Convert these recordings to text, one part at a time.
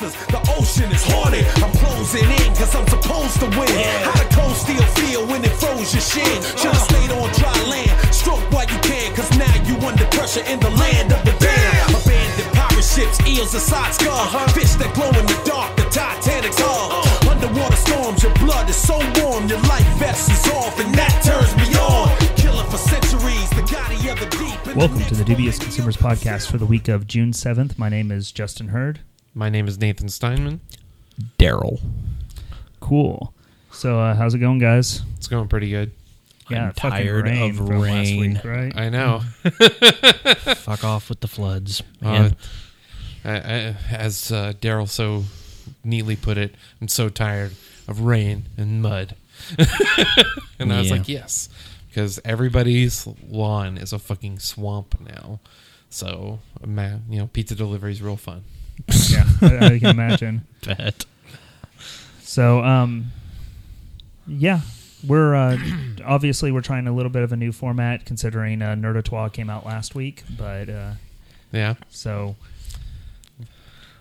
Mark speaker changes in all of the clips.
Speaker 1: monsters. The ocean is haunted. I'm closing in cause I'm supposed to win. How the cold steel feel when it froze your shin? Uh-huh. Should've stayed on dry land. Stroke while you can cause now you under pressure in the land of the damned. Abandoned pirate ships, eels aside scar. Uh-huh. Fish that glow in the dark, the Titanic's hull. Uh-huh. Underwater storms, your blood is so warm. Your life vest is off and that turns me on. Killing for centuries, the guardian of the deep.
Speaker 2: Welcome to the Dubious Consumers Podcast for the week of June 7th. My name is Justin Hurd.
Speaker 3: My name is Nathan Steinman.
Speaker 4: Darrell.
Speaker 2: Cool. So, uh, how's it going, guys?
Speaker 3: It's going pretty good.
Speaker 2: Yeah,
Speaker 4: I'm
Speaker 2: fucking
Speaker 4: tired
Speaker 2: rain
Speaker 4: of
Speaker 2: from last
Speaker 4: rain.
Speaker 2: week, right?
Speaker 3: I know.
Speaker 4: Fuck off with the floods.
Speaker 3: Uh,
Speaker 4: Man.
Speaker 3: I, I, as uh, Darrell so neatly put it, I'm so tired of rain and mud. and I was
Speaker 4: Yeah.
Speaker 3: like, yes, because everybody's lawn is a fucking swamp now. So, man, you know, pizza delivery is real fun.
Speaker 2: Yeah, I, I can imagine.
Speaker 4: Bet.
Speaker 2: So, um, yeah, we're uh, obviously we're trying a little bit of a new format considering uh, Nerdatois came out last week, but uh,
Speaker 3: Yeah.
Speaker 2: so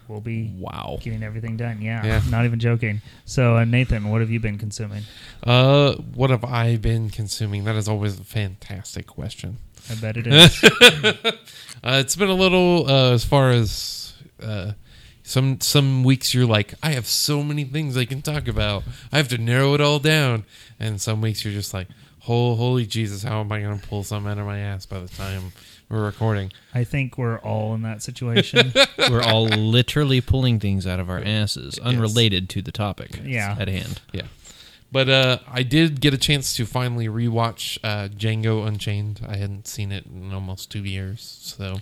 Speaker 2: we'll be
Speaker 4: Wow.
Speaker 2: getting everything done. Yeah,
Speaker 3: Yeah.
Speaker 2: not even joking. So, uh, Nathan, what have you been consuming?
Speaker 3: Uh, what have I been consuming? That is always a fantastic question.
Speaker 2: I bet it is.
Speaker 3: Uh, it's been a little uh, as far as uh, some some weeks you're like, I have so many things I can talk about. I have to narrow it all down. And some weeks you're just like, oh, holy Jesus, how am I going to pull something out of my ass by the time we're recording?
Speaker 2: I think we're all in that situation.
Speaker 4: We're all literally pulling things out of our asses, unrelated to the topic
Speaker 2: Yeah.
Speaker 4: at hand.
Speaker 3: Yeah. But uh, I did get a chance to finally rewatch uh, Django Unchained. I hadn't seen it in almost two years, so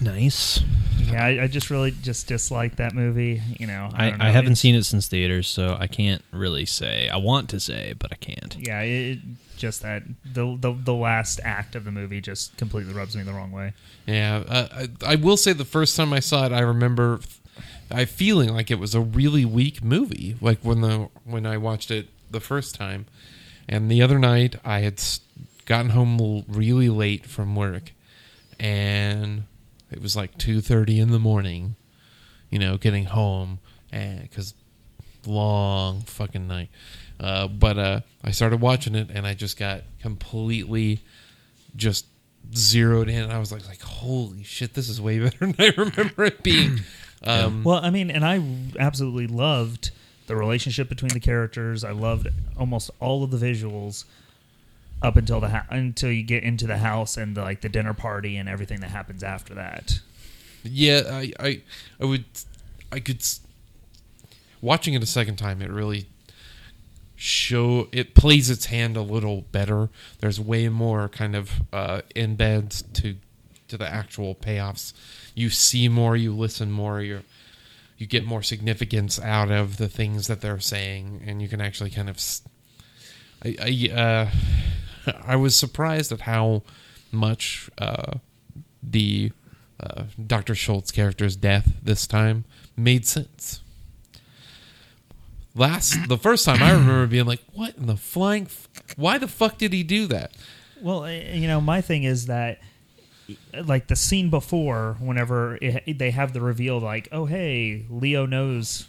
Speaker 4: Nice.
Speaker 2: yeah, I, I just really just dislike that movie. You know, I,
Speaker 4: I,
Speaker 2: know.
Speaker 4: I, haven't
Speaker 2: It's-
Speaker 4: seen it since theaters, so I can't really say. I want to say, but I can't.
Speaker 2: Yeah, it, just that the, the the last act of the movie just completely rubs me the wrong way.
Speaker 3: Yeah, uh, I, I will say the first time I saw it, I remember I feeling like it was a really weak movie. Like when the when I watched it the first time, and the other night I had gotten home really late from work, and it was like two thirty in the morning. You know, getting home, and because long fucking night. Uh, but uh, I started watching it, and I just got completely just zeroed in. I was like, like, holy shit, this is way better than I remember it being. Um,
Speaker 2: Well, I mean, and I absolutely loved the relationship between the characters. I loved almost all of the visuals up until the ha- until you get into the house and the, like the dinner party and everything that happens after that.
Speaker 3: yeah, I, I, I would, I could. Watching it a second time, it really show it plays its hand a little better. There's way more kind of uh, embeds to to the actual payoffs. You see more, you listen more, you you get more significance out of the things that they're saying, and you can actually kind of. I I, uh, I was surprised at how much uh, the uh, Dr. Schultz character's death this time made sense. Last the first time I remember being like, "What in the flying? F- why the fuck did he do that?"
Speaker 2: Well, eh, you know, my thing is that like the scene before, whenever it, they have the reveal, like, oh hey, Leo knows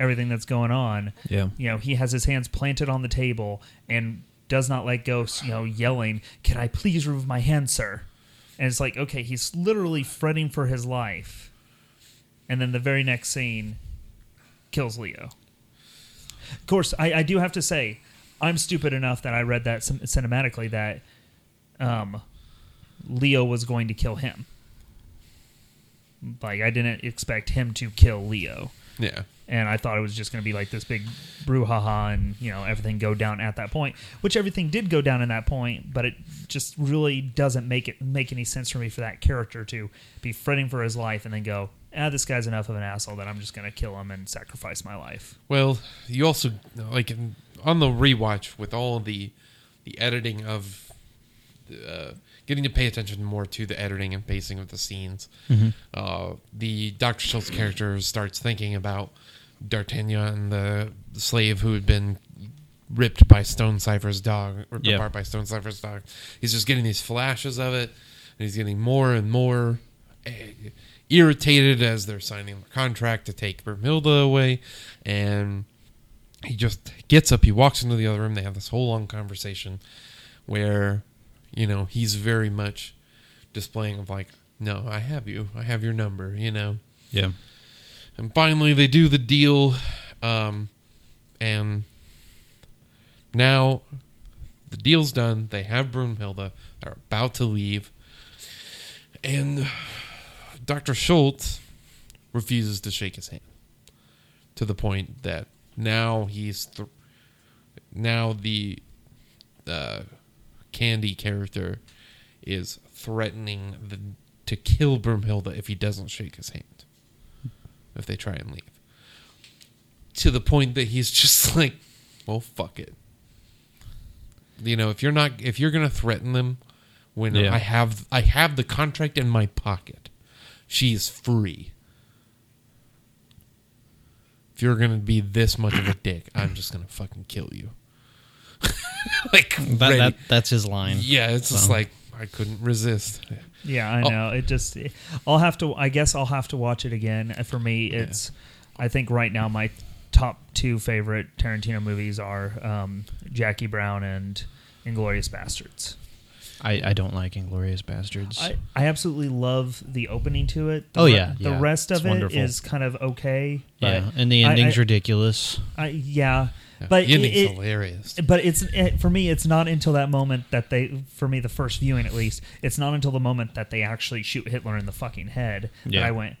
Speaker 2: everything that's going on.
Speaker 4: Yeah.
Speaker 2: You know, he has his hands planted on the table and does not let go. You know, yelling, "Can I please remove my hand, sir?" And it's like, okay, he's literally fretting for his life, and then the very next scene kills Leo. Of course, I, I do have to say, I'm stupid enough that I read that cin- cinematically that um, Leo was going to kill him. Like I didn't expect him to kill Leo,
Speaker 3: Yeah,
Speaker 2: and I thought it was just going to be like this big brouhaha and you know everything go down at that point, which everything did go down in that point, but it just really doesn't make it make any sense for me for that character to be fretting for his life and then go, ah, this guy's enough of an asshole that I'm just going to kill him and sacrifice my life.
Speaker 3: Well, you also like on the rewatch with all the the editing of uh, getting to pay attention more to the editing and pacing of the scenes. Uh, the Doctor Schultz character starts thinking about D'Artagnan, the slave who had been ripped by Stonesipher's dog, ripped
Speaker 4: Yeah.
Speaker 3: apart by Stonesipher's dog. He's just getting these flashes of it, and he's getting more and more. eh, irritated as they're signing the contract to take Broomhilda away, and he just gets up. He walks into the other room. They have this whole long conversation where, you know, he's very much displaying of like, no, I have you. I have your number. You know.
Speaker 4: Yeah.
Speaker 3: And finally, they do the deal, um, and now the deal's done. They have Brunhilde. They're about to leave, and Doctor Schultz refuses to shake his hand to the point that now he's th- now the uh, Candie character is threatening the, to kill Brunhilde if he doesn't shake his hand if they try and leave. To the point that he's just like, well, fuck it. You know, if you're not, if you're gonna threaten them, when
Speaker 4: Yeah.
Speaker 3: I have, I have the contract in my pocket, she is free. If you're gonna be this much of a dick, I'm just gonna fucking kill you. like,
Speaker 4: that, that, that's his line.
Speaker 3: yeah, it's just like I couldn't resist.
Speaker 2: Yeah, I
Speaker 3: Oh.
Speaker 2: know. It just I'll have to I guess I'll have to watch it again. For me, it's I think right now my top two favorite Tarantino movies are um, Jackie Brown and Inglourious Basterds.
Speaker 4: I, I don't like Inglourious Basterds.
Speaker 2: I, I absolutely love the opening to it. The
Speaker 4: Oh,
Speaker 2: re-
Speaker 4: yeah,
Speaker 2: the
Speaker 4: yeah.
Speaker 2: rest
Speaker 4: It's
Speaker 2: of it
Speaker 4: wonderful.
Speaker 2: is kind of okay. But
Speaker 4: yeah, and the
Speaker 2: I-
Speaker 4: ending's
Speaker 2: I-
Speaker 4: ridiculous.
Speaker 2: I, yeah, but
Speaker 3: the ending's
Speaker 2: it-
Speaker 3: hilarious.
Speaker 2: But it's it, for me. It's not until that moment that they, for me, the first viewing at least, it's not until the moment that they actually shoot Hitler in the fucking head that I went,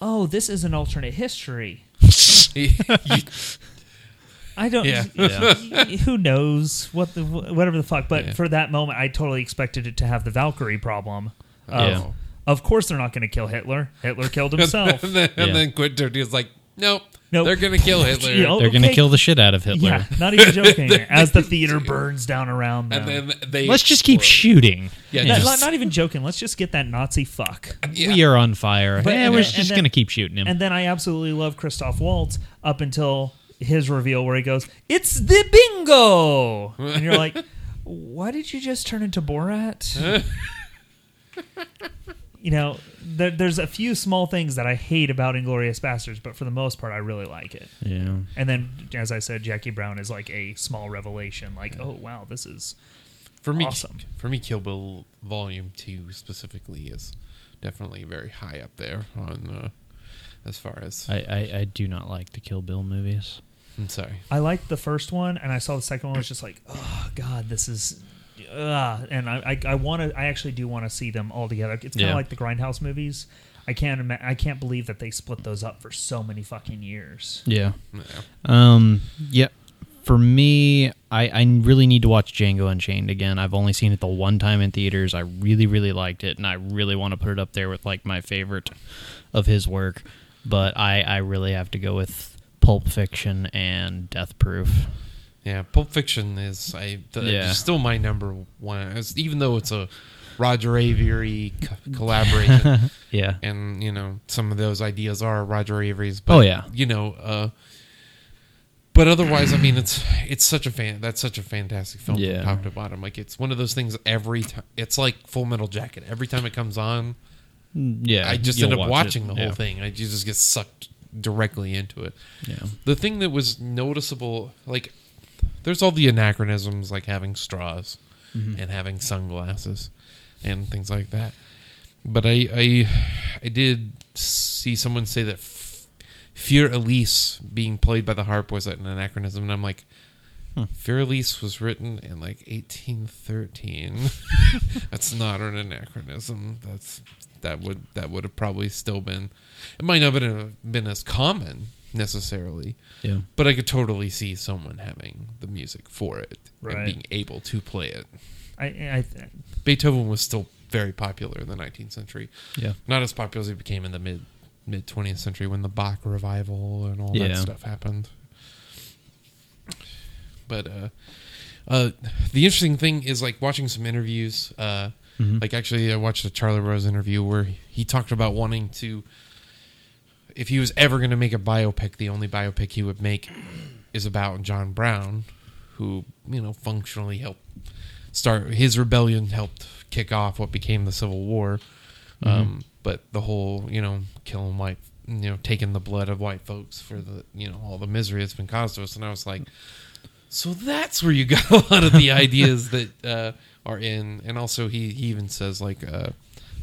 Speaker 2: "Oh, this is an alternate history." I don't.
Speaker 3: Yeah.
Speaker 2: Who knows what the whatever the fuck? But
Speaker 3: Yeah.
Speaker 2: for that moment, I totally expected it to have the Valkyrie problem. Of,
Speaker 4: Yeah.
Speaker 2: Of course, they're not going to kill Hitler. Hitler killed himself.
Speaker 3: and then, and
Speaker 4: Yeah.
Speaker 3: then Quentin Tarantino's like, nope,
Speaker 2: Nope.
Speaker 3: they're gonna kill Hitler.
Speaker 2: You know,
Speaker 4: They're gonna
Speaker 2: okay.
Speaker 4: kill the shit out of Hitler.
Speaker 2: Yeah, not even joking. As the theater burns down around them.
Speaker 3: and then they
Speaker 4: Let's just keep shooting.
Speaker 3: Yeah,
Speaker 2: Not,
Speaker 3: just-
Speaker 2: not- not even joking. Let's just get that Nazi fuck.
Speaker 3: Yeah.
Speaker 4: We are on fire.
Speaker 2: But-
Speaker 4: yeah, we're
Speaker 2: then-
Speaker 4: just
Speaker 2: then-
Speaker 4: gonna keep shooting him.
Speaker 2: And then I absolutely love Christoph Waltz up until his reveal where he goes, "It's the bingo," and you're like, "Why did you just turn into Borat?" You know, there, there's a few small things that I hate about Inglourious Basterds, but for the most part, I really like it.
Speaker 4: yeah.
Speaker 2: And then, as I said, Jackie Brown is like a small revelation. Like, oh wow, this is
Speaker 3: for me,
Speaker 2: awesome.
Speaker 3: for me, Kill Bill Volume Two specifically is definitely very high up there on uh, as far as.
Speaker 4: I, I, I do not like the Kill Bill movies.
Speaker 3: I'm sorry.
Speaker 2: I liked the first one, and I saw the second one. I was just like, oh god, this is, uh, and I I, I want to. I actually do want to see them all together. It's kind of
Speaker 4: Yeah.
Speaker 2: like the Grindhouse movies. I can't. Ima- I can't believe that they split those up for so many fucking years.
Speaker 4: Yeah.
Speaker 3: Yeah.
Speaker 4: Um. Yeah. For me, I, I really need to watch Django Unchained again. I've only seen it the one time in theaters. I really, really liked it, and I really want to put it up there with like my favorite of his work. But I, I really have to go with Pulp Fiction and Death Proof.
Speaker 3: Yeah, Pulp Fiction is I th-
Speaker 4: Yeah.
Speaker 3: it's still my number one. It's, even though it's a Roger Avary co- collaboration,
Speaker 4: Yeah.
Speaker 3: and you know some of those ideas are Roger Avary's. But,
Speaker 4: Oh, yeah.
Speaker 3: you know. uh but otherwise, I mean, it's it's such a fan. That's such a fantastic film
Speaker 4: Yeah.
Speaker 3: from top to bottom. Like it's one of those things. Every time, it's like Full Metal Jacket. Every time it comes on,
Speaker 4: Yeah.
Speaker 3: I just end up
Speaker 4: watch it.
Speaker 3: watching the whole
Speaker 4: Yeah.
Speaker 3: thing. I just get sucked directly into it.
Speaker 4: Yeah.
Speaker 3: The thing that was noticeable, like, there's all the anachronisms, like having straws
Speaker 4: Mm-hmm.
Speaker 3: and having sunglasses and things like that. But I, I, I did see someone say that F- Für Elise being played by the harp was an anachronism, and I'm like,
Speaker 4: Hmm.
Speaker 3: Für Elise was written in like 1813. That's not an anachronism. That's that would that would have probably still been. It might not have been as common necessarily,
Speaker 4: Yeah.
Speaker 3: but I could totally see someone having the music for it
Speaker 2: Right.
Speaker 3: and being able to play it.
Speaker 2: I, I
Speaker 3: Beethoven was still very popular in the 19th century.
Speaker 4: Yeah.
Speaker 3: Not as popular as he became in the mid mid 20th century when the Bach revival and all that stuff happened. But uh, uh, the interesting thing is like watching some interviews. Uh,
Speaker 4: Mhm.
Speaker 3: Like actually, I watched a Charlie Rose interview where he talked about wanting to. If he was ever going to make a biopic, the only biopic he would make is about John Brown, who you know functionally helped start his rebellion, helped kick off what became the Civil War. Um, but the whole you know killing white you know taking the blood of white folks for the you know all the misery that's been caused to us. And i was like so that's where you got a lot of the ideas that uh, are in. And also he, he even says like uh,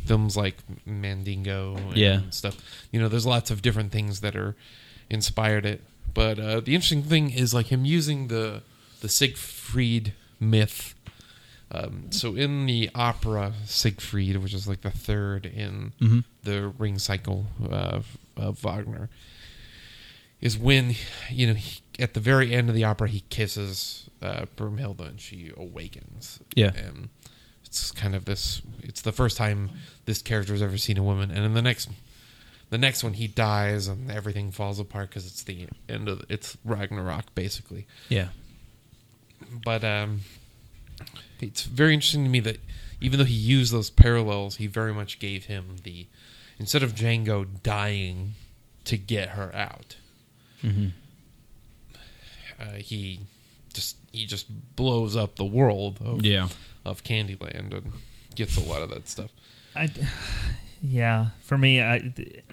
Speaker 3: films like mandingo and
Speaker 4: Yeah.
Speaker 3: stuff you know there's lots of different things that are inspired it but uh, the interesting thing is like him using the the siegfried myth um, so in the opera Siegfried, which is like the third in
Speaker 4: Mhm.
Speaker 3: the Ring Cycle of, of Wagner, is when you know he, at the very end of the opera he kisses uh, Brumhilde and she awakens.
Speaker 4: Yeah.
Speaker 3: and it's kind of this. It's the first time this character has ever seen a woman, and in the next. The next one, he dies and everything falls apart because it's the end of it's Ragnarok, basically
Speaker 4: Yeah.
Speaker 3: but um, it's very interesting to me that even though he used those parallels, he very much gave him the instead of Django dying to get her out,
Speaker 4: hmm
Speaker 3: uh, he just he just blows up the world of,
Speaker 4: Yeah.
Speaker 3: Of Candyland and gets a lot of that stuff.
Speaker 2: I, yeah, for me, I, it,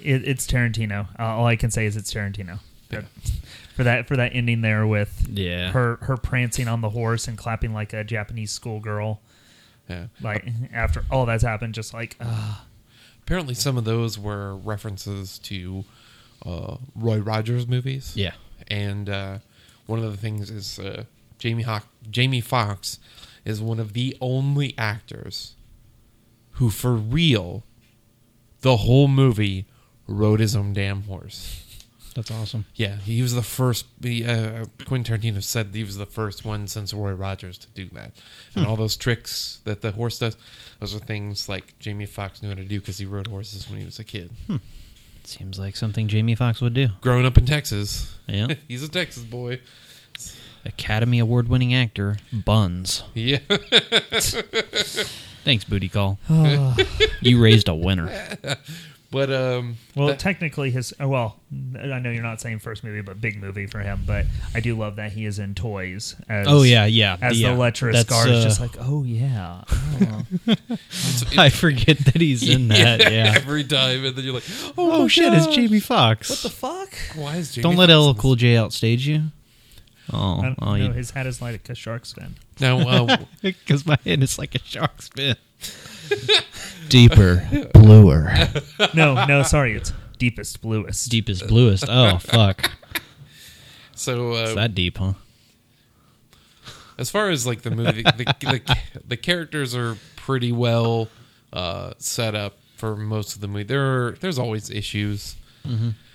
Speaker 2: it's Tarantino. Uh, all I can say is it's Tarantino.
Speaker 3: Yeah.
Speaker 2: For that, for that ending there with
Speaker 4: Yeah.
Speaker 2: her her prancing on the horse and clapping like a Japanese schoolgirl.
Speaker 3: Yeah.
Speaker 2: Like after all that's happened, just like uh,
Speaker 3: Apparently, some of those were references to uh, Roy Rogers movies.
Speaker 4: Yeah.
Speaker 3: and uh, one of the things is uh, Jamie Hawk, Jamie Foxx is one of the only actors who, for real, the whole movie rode his own damn horse.
Speaker 4: That's awesome.
Speaker 3: Yeah, he was the first. He, uh, Quentin Tarantino said he was the first one since Roy Rogers to do that, and all those tricks that the horse does, those are things like Jamie Foxx knew how to do because he rode horses when he was a kid.
Speaker 4: Seems like something Jamie Foxx would do.
Speaker 3: Growing up in Texas,
Speaker 4: Yeah.
Speaker 3: he's a Texas boy.
Speaker 4: Academy Award winning actor, Buns.
Speaker 3: Yeah.
Speaker 4: Thanks, Booty Call. you raised a winner.
Speaker 3: But um,
Speaker 2: well,
Speaker 3: that-
Speaker 2: technically his. oh, Well, I know you're not saying first movie, but big movie for him. But I do love that he is in toys. As,
Speaker 4: Oh, yeah, yeah.
Speaker 2: As
Speaker 4: yeah.
Speaker 2: the lecherous
Speaker 4: That's,
Speaker 2: guard is
Speaker 4: uh,
Speaker 2: just like, oh yeah. Oh.
Speaker 4: I forget that he's in that. Yeah.
Speaker 3: every time, and then you're like,
Speaker 4: Oh,
Speaker 3: my
Speaker 4: shit, it's. Jamie Foxx.
Speaker 2: what the fuck?
Speaker 3: Why is Jamie?
Speaker 4: Don't let
Speaker 3: Foxx
Speaker 4: LL? Cool J outstage you. Oh,
Speaker 2: I don't
Speaker 4: oh,
Speaker 2: know.
Speaker 4: you
Speaker 2: His hat is like a shark's fin.
Speaker 3: Now, uh,
Speaker 4: because my head is like a shark's fin. Deeper, bluer,
Speaker 2: No, no, sorry, it's deepest, bluest.
Speaker 4: deepest, bluest. Oh fuck,
Speaker 3: so uh,
Speaker 4: is that deep, huh?
Speaker 3: as far as like the movie, the, the, the characters are pretty well uh, set up for most of the movie. There are there's always issues.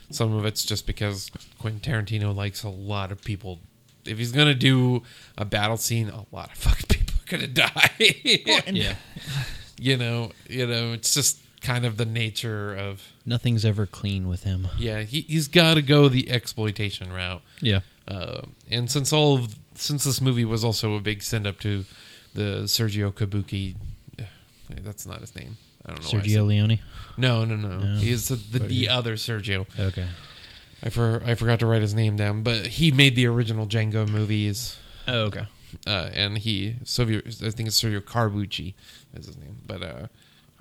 Speaker 3: Some of it's just because Quentin Tarantino likes a lot of people. If he's gonna do a battle scene, a lot of fucking people are gonna die.
Speaker 4: Yeah,
Speaker 3: you know, you know, it's just kind of the nature of
Speaker 4: nothing's ever clean with him.
Speaker 3: yeah. He he's got to go the exploitation route.
Speaker 4: Yeah,
Speaker 3: Uh, and since all of, since this movie was also a big send up to the Sergio Kabuki, that's not his name. I don't know. why I
Speaker 4: Sergio Leone.
Speaker 3: No, no, no.
Speaker 4: No.
Speaker 3: He is the, the, the other Sergio.
Speaker 4: Okay.
Speaker 3: I for, I forgot to write his name down, but he made the original Django movies.
Speaker 4: Oh, okay.
Speaker 3: uh, and he Silvio, I think it's Sergio Corbucci is his name, but uh,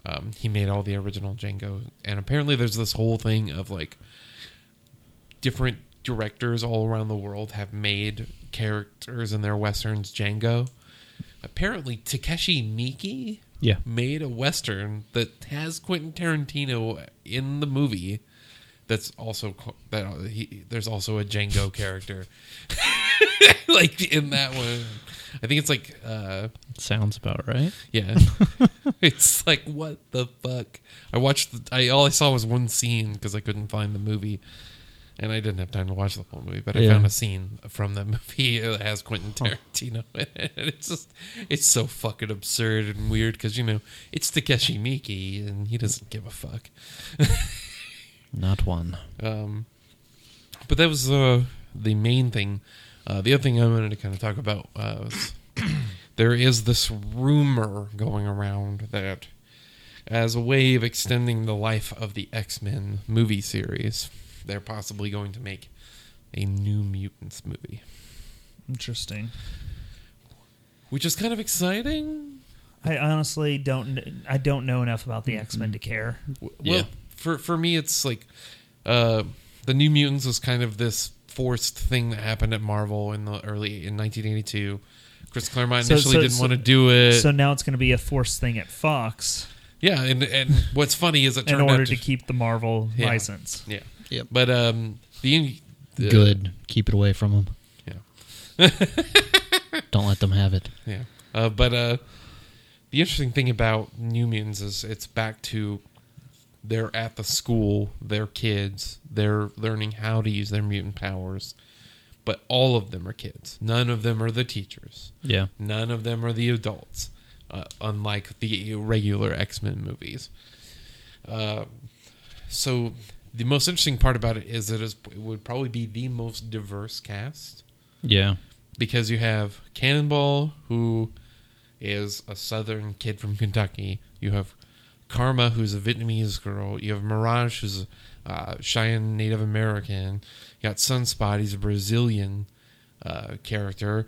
Speaker 3: um, he made all the original Django, and apparently there's this whole thing of like different directors all around the world have made characters in their westerns Django. Apparently, Takeshi Miike
Speaker 4: Yeah.
Speaker 3: made a western that has Quentin Tarantino in the movie. That's also that he, there's also a Django character, like in that one. I think it's like, uh,
Speaker 4: Sounds about right.
Speaker 3: yeah, it's like what the fuck. I watched. The, I all I saw was one scene because I couldn't find the movie, and I didn't have time to watch the whole movie. But I
Speaker 4: Yeah.
Speaker 3: found a scene from that movie that has Quentin Tarantino in it. And it's just, it's so fucking absurd and weird because you know it's Takeshi Miike and he doesn't give a fuck.
Speaker 4: Not one.
Speaker 3: Um, but that was uh, the main thing. Uh, the other thing I wanted to kind of talk about was there is this rumor going around that as a way of extending the life of the X Men movie series, they're possibly going to make a New Mutants movie,
Speaker 2: Interesting.
Speaker 3: which is kind of exciting.
Speaker 2: I honestly don't. I don't know enough about the X Men to care.
Speaker 3: W-
Speaker 4: Yeah.
Speaker 3: Well, for for me, it's like uh, the New Mutants was kind of this forced thing that happened at Marvel in the early in 1982. Chris Claremont
Speaker 2: So-
Speaker 3: initially
Speaker 2: so-
Speaker 3: didn't
Speaker 2: so-
Speaker 3: want to do it.
Speaker 2: So now it's going to be a forced thing at Fox
Speaker 3: yeah, and and what's funny is it turned out.
Speaker 2: in order
Speaker 3: out
Speaker 2: to keep the Marvel
Speaker 3: Yeah.
Speaker 2: license.
Speaker 3: yeah.
Speaker 4: yeah.
Speaker 3: But um, the, the
Speaker 4: Good. Keep it away from them.
Speaker 3: Yeah.
Speaker 4: Don't let them have it.
Speaker 3: Yeah. Uh, but uh, the interesting thing about New Mutants is it's back to they're at the school, they're kids, they're learning how to use their mutant powers, but all of them are kids. None of them are the teachers.
Speaker 4: Yeah.
Speaker 3: None of them are the adults, uh, unlike the regular X Men movies. Uh, so the most interesting part about it is that it would probably be the most diverse cast
Speaker 4: Yeah.
Speaker 3: because you have Cannonball, who is a southern kid from Kentucky. You have Karma, who's a Vietnamese girl. You have Mirage, who's a uh, Cheyenne Native American. You got Sunspot, he's a Brazilian uh, character.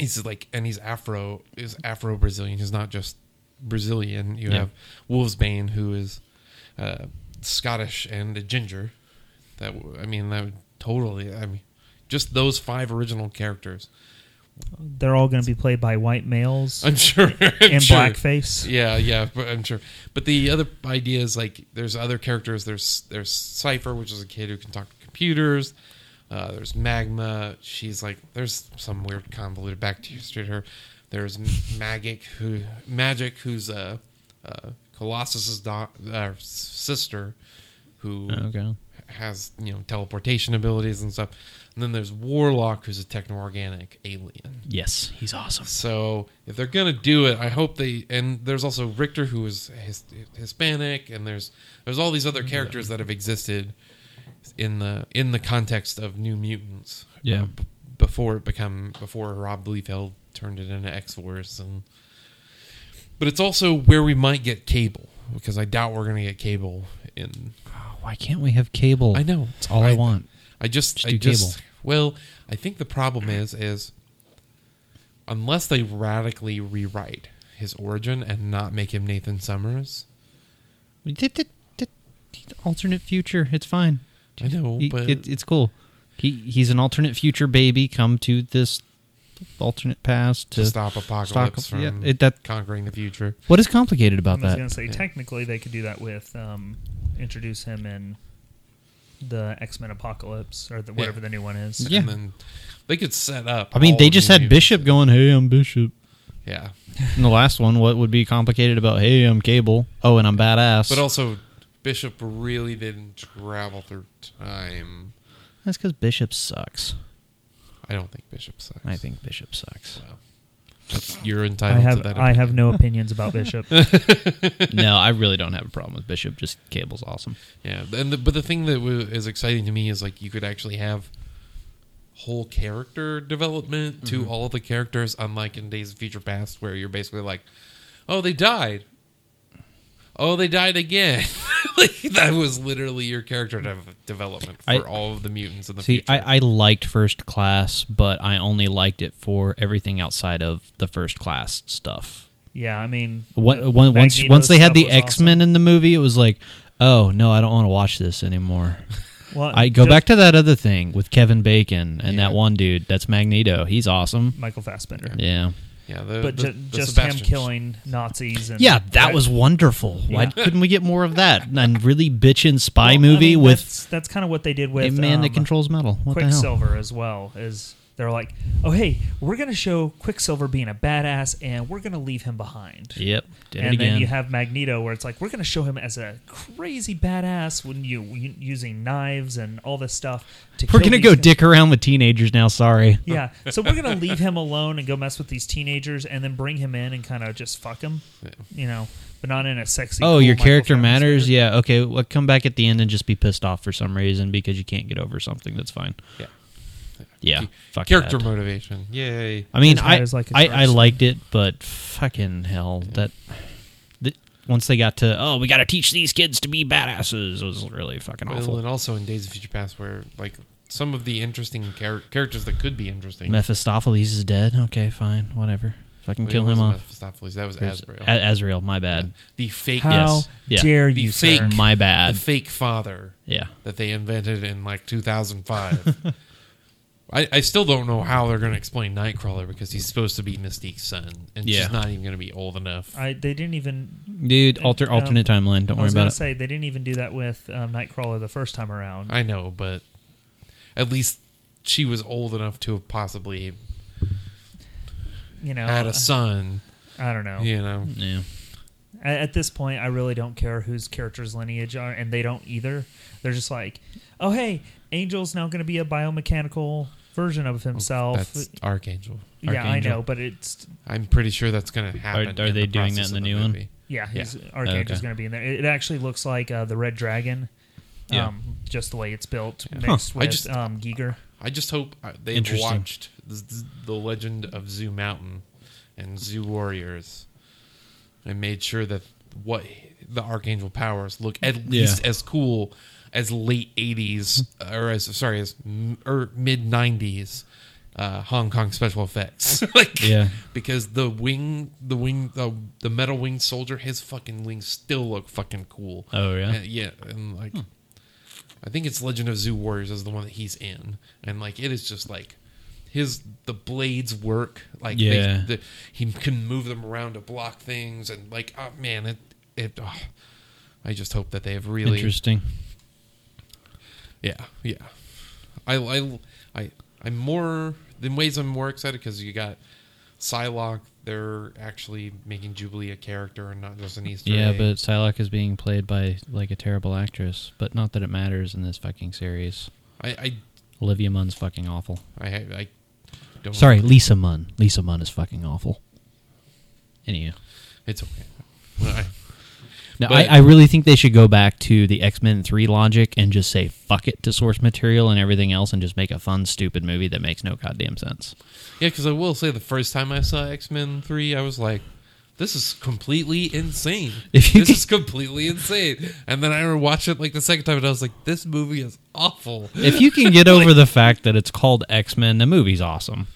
Speaker 3: He's like, and he's Afro, is Afro Brazilian. He's not just Brazilian. You
Speaker 4: Yeah.
Speaker 3: have Wolfsbane, who is uh, Scottish and a ginger. That I mean, that would totally. I mean, just those five original characters.
Speaker 2: They're all going to be played by white males
Speaker 3: I'm sure. I'm
Speaker 2: in
Speaker 3: sure.
Speaker 2: blackface.
Speaker 3: Yeah, yeah, but I'm sure. But the other idea is like there's other characters. There's there's Cipher, which is a kid who can talk to computers. Uh, there's Magma. She's like there's some weird convoluted bacteria to her. There's Magik, who Magik, who's uh, uh, Colossus's do- uh, sister, who
Speaker 4: Okay.
Speaker 3: has you know teleportation abilities and stuff. And then there's Warlock, who's a techno-organic alien.
Speaker 4: Yes, he's awesome.
Speaker 3: So if they're gonna do it, I hope they. And there's also Rictor, who is his, Hispanic, and there's there's all these other characters that have existed in the in the context of New Mutants.
Speaker 4: Yeah.
Speaker 3: uh, b- before it become before Rob Liefeld turned it into X Force, and but it's also where we might get Cable because I doubt we're gonna get Cable in.
Speaker 4: Why can't we have cable?
Speaker 3: I know
Speaker 4: It's all I, want.
Speaker 3: I just,
Speaker 4: Just
Speaker 3: I just,
Speaker 4: cable.
Speaker 3: Well, I think the problem is, is unless they radically rewrite his origin and not make him Nathan Summers.
Speaker 4: Th- th- th- Alternate future. It's fine.
Speaker 3: I know,
Speaker 4: He-
Speaker 3: but
Speaker 4: it, it's cool. He he's an alternate future baby come to this alternate past to,
Speaker 3: to stop apocalypse
Speaker 4: stop- yeah,
Speaker 3: from
Speaker 4: it- that-
Speaker 3: conquering the future.
Speaker 4: What is complicated about
Speaker 2: I
Speaker 4: about
Speaker 2: was
Speaker 4: that?
Speaker 2: going to say,
Speaker 3: Yeah.
Speaker 2: technically, they could do that with um, introduce him in the X Men Apocalypse or the,
Speaker 3: Yeah.
Speaker 2: whatever the new one is.
Speaker 4: Yeah.
Speaker 3: And then they could set up.
Speaker 4: I mean, they just had
Speaker 3: Mutants.
Speaker 4: Bishop going, "Hey, I'm Bishop."
Speaker 3: Yeah,
Speaker 4: In the last one, what would be complicated about, "Hey, I'm Cable"? Oh, and I'm badass.
Speaker 3: but also Bishop really didn't travel through time.
Speaker 4: that's because Bishop sucks.
Speaker 3: I don't think Bishop sucks.
Speaker 4: I think Bishop sucks.
Speaker 3: Well, that's, you're
Speaker 2: I
Speaker 3: entitled
Speaker 2: have
Speaker 3: to that.
Speaker 2: I have no opinions about Bishop.
Speaker 4: no, I really don't have a problem with Bishop. Just Cable's awesome.
Speaker 3: Yeah, and the, but the thing that w- is exciting to me is like you could actually have whole character development to
Speaker 4: Mm-hmm.
Speaker 3: all of the characters, unlike in Days of Future Past, where you're basically like, "Oh, they died. Oh, they died again." like that was literally your character dev- development for
Speaker 4: I-
Speaker 3: all of the mutants in the
Speaker 4: See,
Speaker 3: future.
Speaker 4: I, I liked First Class, but I only liked it for everything outside of the First Class stuff.
Speaker 2: yeah, I mean,
Speaker 4: What,
Speaker 2: the
Speaker 4: uh, once
Speaker 2: Magneto
Speaker 4: once they had the X Men in the movie, it was like, oh no, I don't want to watch this anymore.
Speaker 2: Well,
Speaker 4: I go
Speaker 2: just
Speaker 4: back to that other thing with Kevin Bacon and
Speaker 3: Yeah.
Speaker 4: that one dude. That's Magneto. He's awesome.
Speaker 2: Michael Fassbender.
Speaker 4: Yeah,
Speaker 3: yeah, the,
Speaker 2: But
Speaker 3: the-
Speaker 2: ju-
Speaker 3: the
Speaker 2: just him
Speaker 3: Sebastian-
Speaker 2: killing Nazis and
Speaker 4: yeah, that
Speaker 2: Right.
Speaker 4: was wonderful. Why
Speaker 2: Yeah.
Speaker 4: couldn't we get more of that? And really bitchin' spy
Speaker 2: Well, I
Speaker 4: movie
Speaker 2: mean,
Speaker 4: with
Speaker 2: that's, that's kind of what they did with
Speaker 4: a
Speaker 2: with
Speaker 4: man that
Speaker 2: um,
Speaker 4: controls metal. What the hell?
Speaker 2: Quicksilver as well. Is they're like, oh hey, we're gonna show Quicksilver being a badass, and we're gonna leave him behind.
Speaker 4: Yep, did
Speaker 2: and
Speaker 4: it again.
Speaker 2: then you have Magneto, where it's like we're going to show him as a crazy badass when you using knives and all this stuff. To
Speaker 4: We're
Speaker 2: kill
Speaker 4: gonna go
Speaker 2: guys.
Speaker 4: dick around with teenagers now. Sorry.
Speaker 2: Yeah, so we're going to leave him alone and go mess with these teenagers, and then bring him in and kind of just fuck him,
Speaker 3: Yeah.
Speaker 2: you know, but not in a sexy.
Speaker 4: Oh,
Speaker 2: cool
Speaker 4: your
Speaker 2: Michael
Speaker 4: character
Speaker 2: Fassbender.
Speaker 4: matters. Yeah. Okay. Well, come back at the end and just be pissed off for some reason because you can't get over something. That's fine.
Speaker 3: Yeah.
Speaker 4: Yeah. Fuck
Speaker 3: character
Speaker 4: that.
Speaker 3: motivation. Yay!
Speaker 4: I mean,
Speaker 2: His
Speaker 4: I
Speaker 2: like a
Speaker 4: I, I
Speaker 2: person.
Speaker 4: liked it, but fucking hell, that, that once they got to oh, we got to teach these kids to be badasses was really fucking
Speaker 3: Well,
Speaker 4: awful.
Speaker 3: and also in Days of Future Past, where like some of the interesting char- characters that could be interesting.
Speaker 4: Mephistopheles is dead. Okay, fine, whatever. if Fucking
Speaker 3: Wait,
Speaker 4: kill
Speaker 3: it
Speaker 4: him
Speaker 3: wasn't
Speaker 4: off.
Speaker 3: Mephistopheles. That was
Speaker 4: There's-
Speaker 3: Asriel.
Speaker 4: A- Azrael, my bad.
Speaker 3: the fake,
Speaker 2: How
Speaker 4: Yes. Yeah.
Speaker 2: dare
Speaker 3: The
Speaker 2: you,
Speaker 3: fake-
Speaker 2: sir?
Speaker 4: My
Speaker 3: the
Speaker 4: bad.
Speaker 3: fake father
Speaker 4: Yeah.
Speaker 3: that they invented in like 2005. I, I still don't know how they're going to explain Nightcrawler because he's supposed to be Mystique's son, and
Speaker 4: Yeah.
Speaker 3: she's not even going to be old enough.
Speaker 2: I, they didn't even.
Speaker 4: Dude, alter
Speaker 2: Um,
Speaker 4: alternate timeline. Don't
Speaker 2: I
Speaker 4: worry
Speaker 2: was
Speaker 4: about
Speaker 2: gonna
Speaker 4: it.
Speaker 2: say they didn't even do that with um, Nightcrawler the first time around.
Speaker 3: I know, but at least she was old enough to have possibly
Speaker 2: you know,
Speaker 3: had a son.
Speaker 2: I don't know.
Speaker 3: You know,
Speaker 4: Yeah.
Speaker 2: At, at this point, I really don't care whose character's lineage are, and they don't either. They're just like, oh hey, Angel's now going to be a biomechanical version of himself.
Speaker 3: that's Archangel.
Speaker 2: yeah, I know, but it's
Speaker 3: I'm pretty sure that's going to happen.
Speaker 4: are
Speaker 3: in
Speaker 4: they
Speaker 3: the
Speaker 4: doing that in
Speaker 3: of
Speaker 4: the new one?
Speaker 3: movie.
Speaker 2: yeah, he's
Speaker 3: Yeah.
Speaker 2: Archangel's
Speaker 4: Okay.
Speaker 2: going to be in there. It, it actually looks like uh, the Red Dragon.
Speaker 3: Yeah.
Speaker 2: Um, just the way it's built,
Speaker 3: Yeah.
Speaker 2: mixed
Speaker 3: Huh. I just-
Speaker 2: um, Giger.
Speaker 3: I just hope uh, they've watched the, the Legend of Zu Mountain and Zu Warriors and made sure that what the Archangel powers look at
Speaker 4: Yeah.
Speaker 3: least as cool as late 80s or as sorry as m- or mid 90s uh, Hong Kong special effects like
Speaker 4: Yeah.
Speaker 3: because the wing the wing the, the metal winged soldier his fucking wings still look fucking cool
Speaker 4: Oh, yeah?
Speaker 3: And- yeah and like I think it's Legend of Zu Warriors is the one that he's in, and like it is just like his the blades work like they-
Speaker 4: Yeah.
Speaker 3: the, he can move them around to block things and like oh man it it oh, I just hope that they have really
Speaker 4: Interesting.
Speaker 3: yeah yeah I I I I'm more in ways I'm more excited because you got Psylocke they're actually making Jubilee a character and not just an Easter
Speaker 4: Yeah,
Speaker 3: egg.
Speaker 4: but Psylocke is being played by like a terrible actress. But not that it matters in this fucking series.
Speaker 3: I I
Speaker 4: Olivia Munn's fucking awful.
Speaker 3: I, I don't
Speaker 4: Sorry, Lisa Munn. Lisa Munn is fucking awful. Anyhow.
Speaker 3: it's okay. I,
Speaker 4: No, I, I really think they should go back to the X Men 3 logic and just say fuck it to source material and everything else and just make a fun, stupid movie that makes no goddamn sense.
Speaker 3: Yeah, because I will say the first time I saw X Men Three, I was like, "This is completely insane.
Speaker 4: If you
Speaker 3: this
Speaker 4: can-
Speaker 3: is completely insane." And then I watched it like the second time, and I was like, "This movie is awful."
Speaker 4: If you can get over the fact that it's called X Men, the movie's awesome.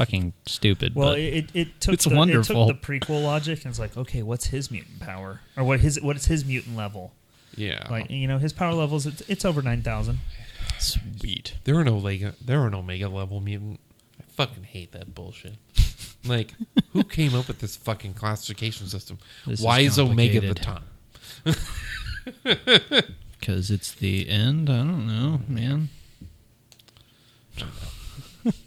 Speaker 4: It's fucking stupid.
Speaker 2: Well,
Speaker 4: but
Speaker 2: it, it took
Speaker 4: it's
Speaker 2: the,
Speaker 4: wonderful.
Speaker 2: It took the prequel logic and it's like, okay, what's his mutant power, or what his what is his mutant level?
Speaker 3: Yeah,
Speaker 2: Like you know, his power levels it's, it's over nine thousand.
Speaker 4: sweet.
Speaker 3: there are no Omega, there are an Omega level mutant. I fucking hate that bullshit. Like, who came up with this fucking classification system?
Speaker 4: This
Speaker 3: Why is, Omega the top?
Speaker 4: Because it's the end. I don't know, man.
Speaker 3: See, you know,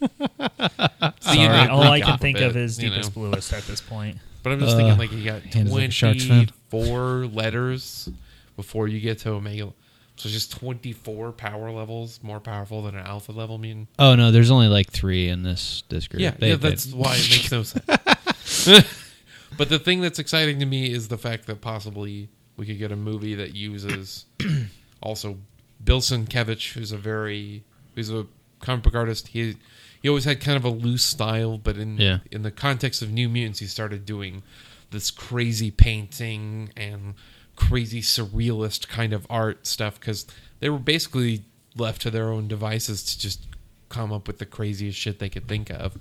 Speaker 2: all I can think of is
Speaker 3: you know.
Speaker 2: deepest bluest at this point.
Speaker 3: But I'm just
Speaker 4: Uh,
Speaker 3: thinking, like, you got
Speaker 4: Hands like a Sharks
Speaker 3: 24 letters before you get to Omega. So just 24 power levels more powerful than an alpha level mutant.
Speaker 4: Oh no, there's only like three in this this group.
Speaker 3: Yeah,
Speaker 4: They-
Speaker 3: yeah
Speaker 4: they-
Speaker 3: that's why it makes no sense. but the thing that's exciting to me is the fact that possibly we could get a movie that uses also Bill Sienkiewicz, who's a very who's a comic book artist. He he always had kind of a loose style, but in
Speaker 4: Yeah.
Speaker 3: in the context of New Mutants, he started doing this crazy painting and crazy surrealist kind of art stuff because they were basically left to their own devices to just come up with the craziest shit they could think of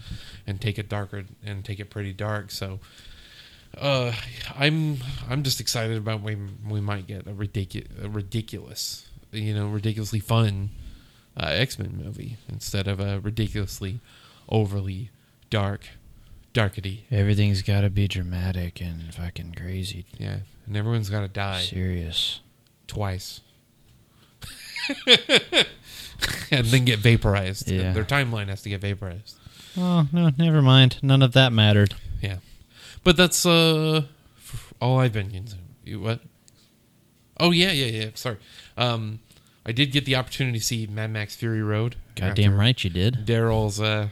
Speaker 3: and take it darker and take it pretty dark so uh i'm i'm just excited about when we might get a ridiculous a ridiculous you know ridiculously fun uh, x-men movie instead of a ridiculously overly dark darkety
Speaker 4: Everything's got to be dramatic and fucking crazy,
Speaker 3: yeah and everyone's got to die
Speaker 4: serious.
Speaker 3: twice and then get vaporized
Speaker 4: Yeah.
Speaker 3: their timeline has to get vaporized
Speaker 4: Oh no, never mind. None of that mattered.
Speaker 3: Yeah, but that's uh all I've been into. You what? Oh yeah, yeah, yeah. Sorry. Um, I did get the opportunity to see Mad Max Fury Road.
Speaker 4: Goddamn right you did.
Speaker 3: Darrell's uh,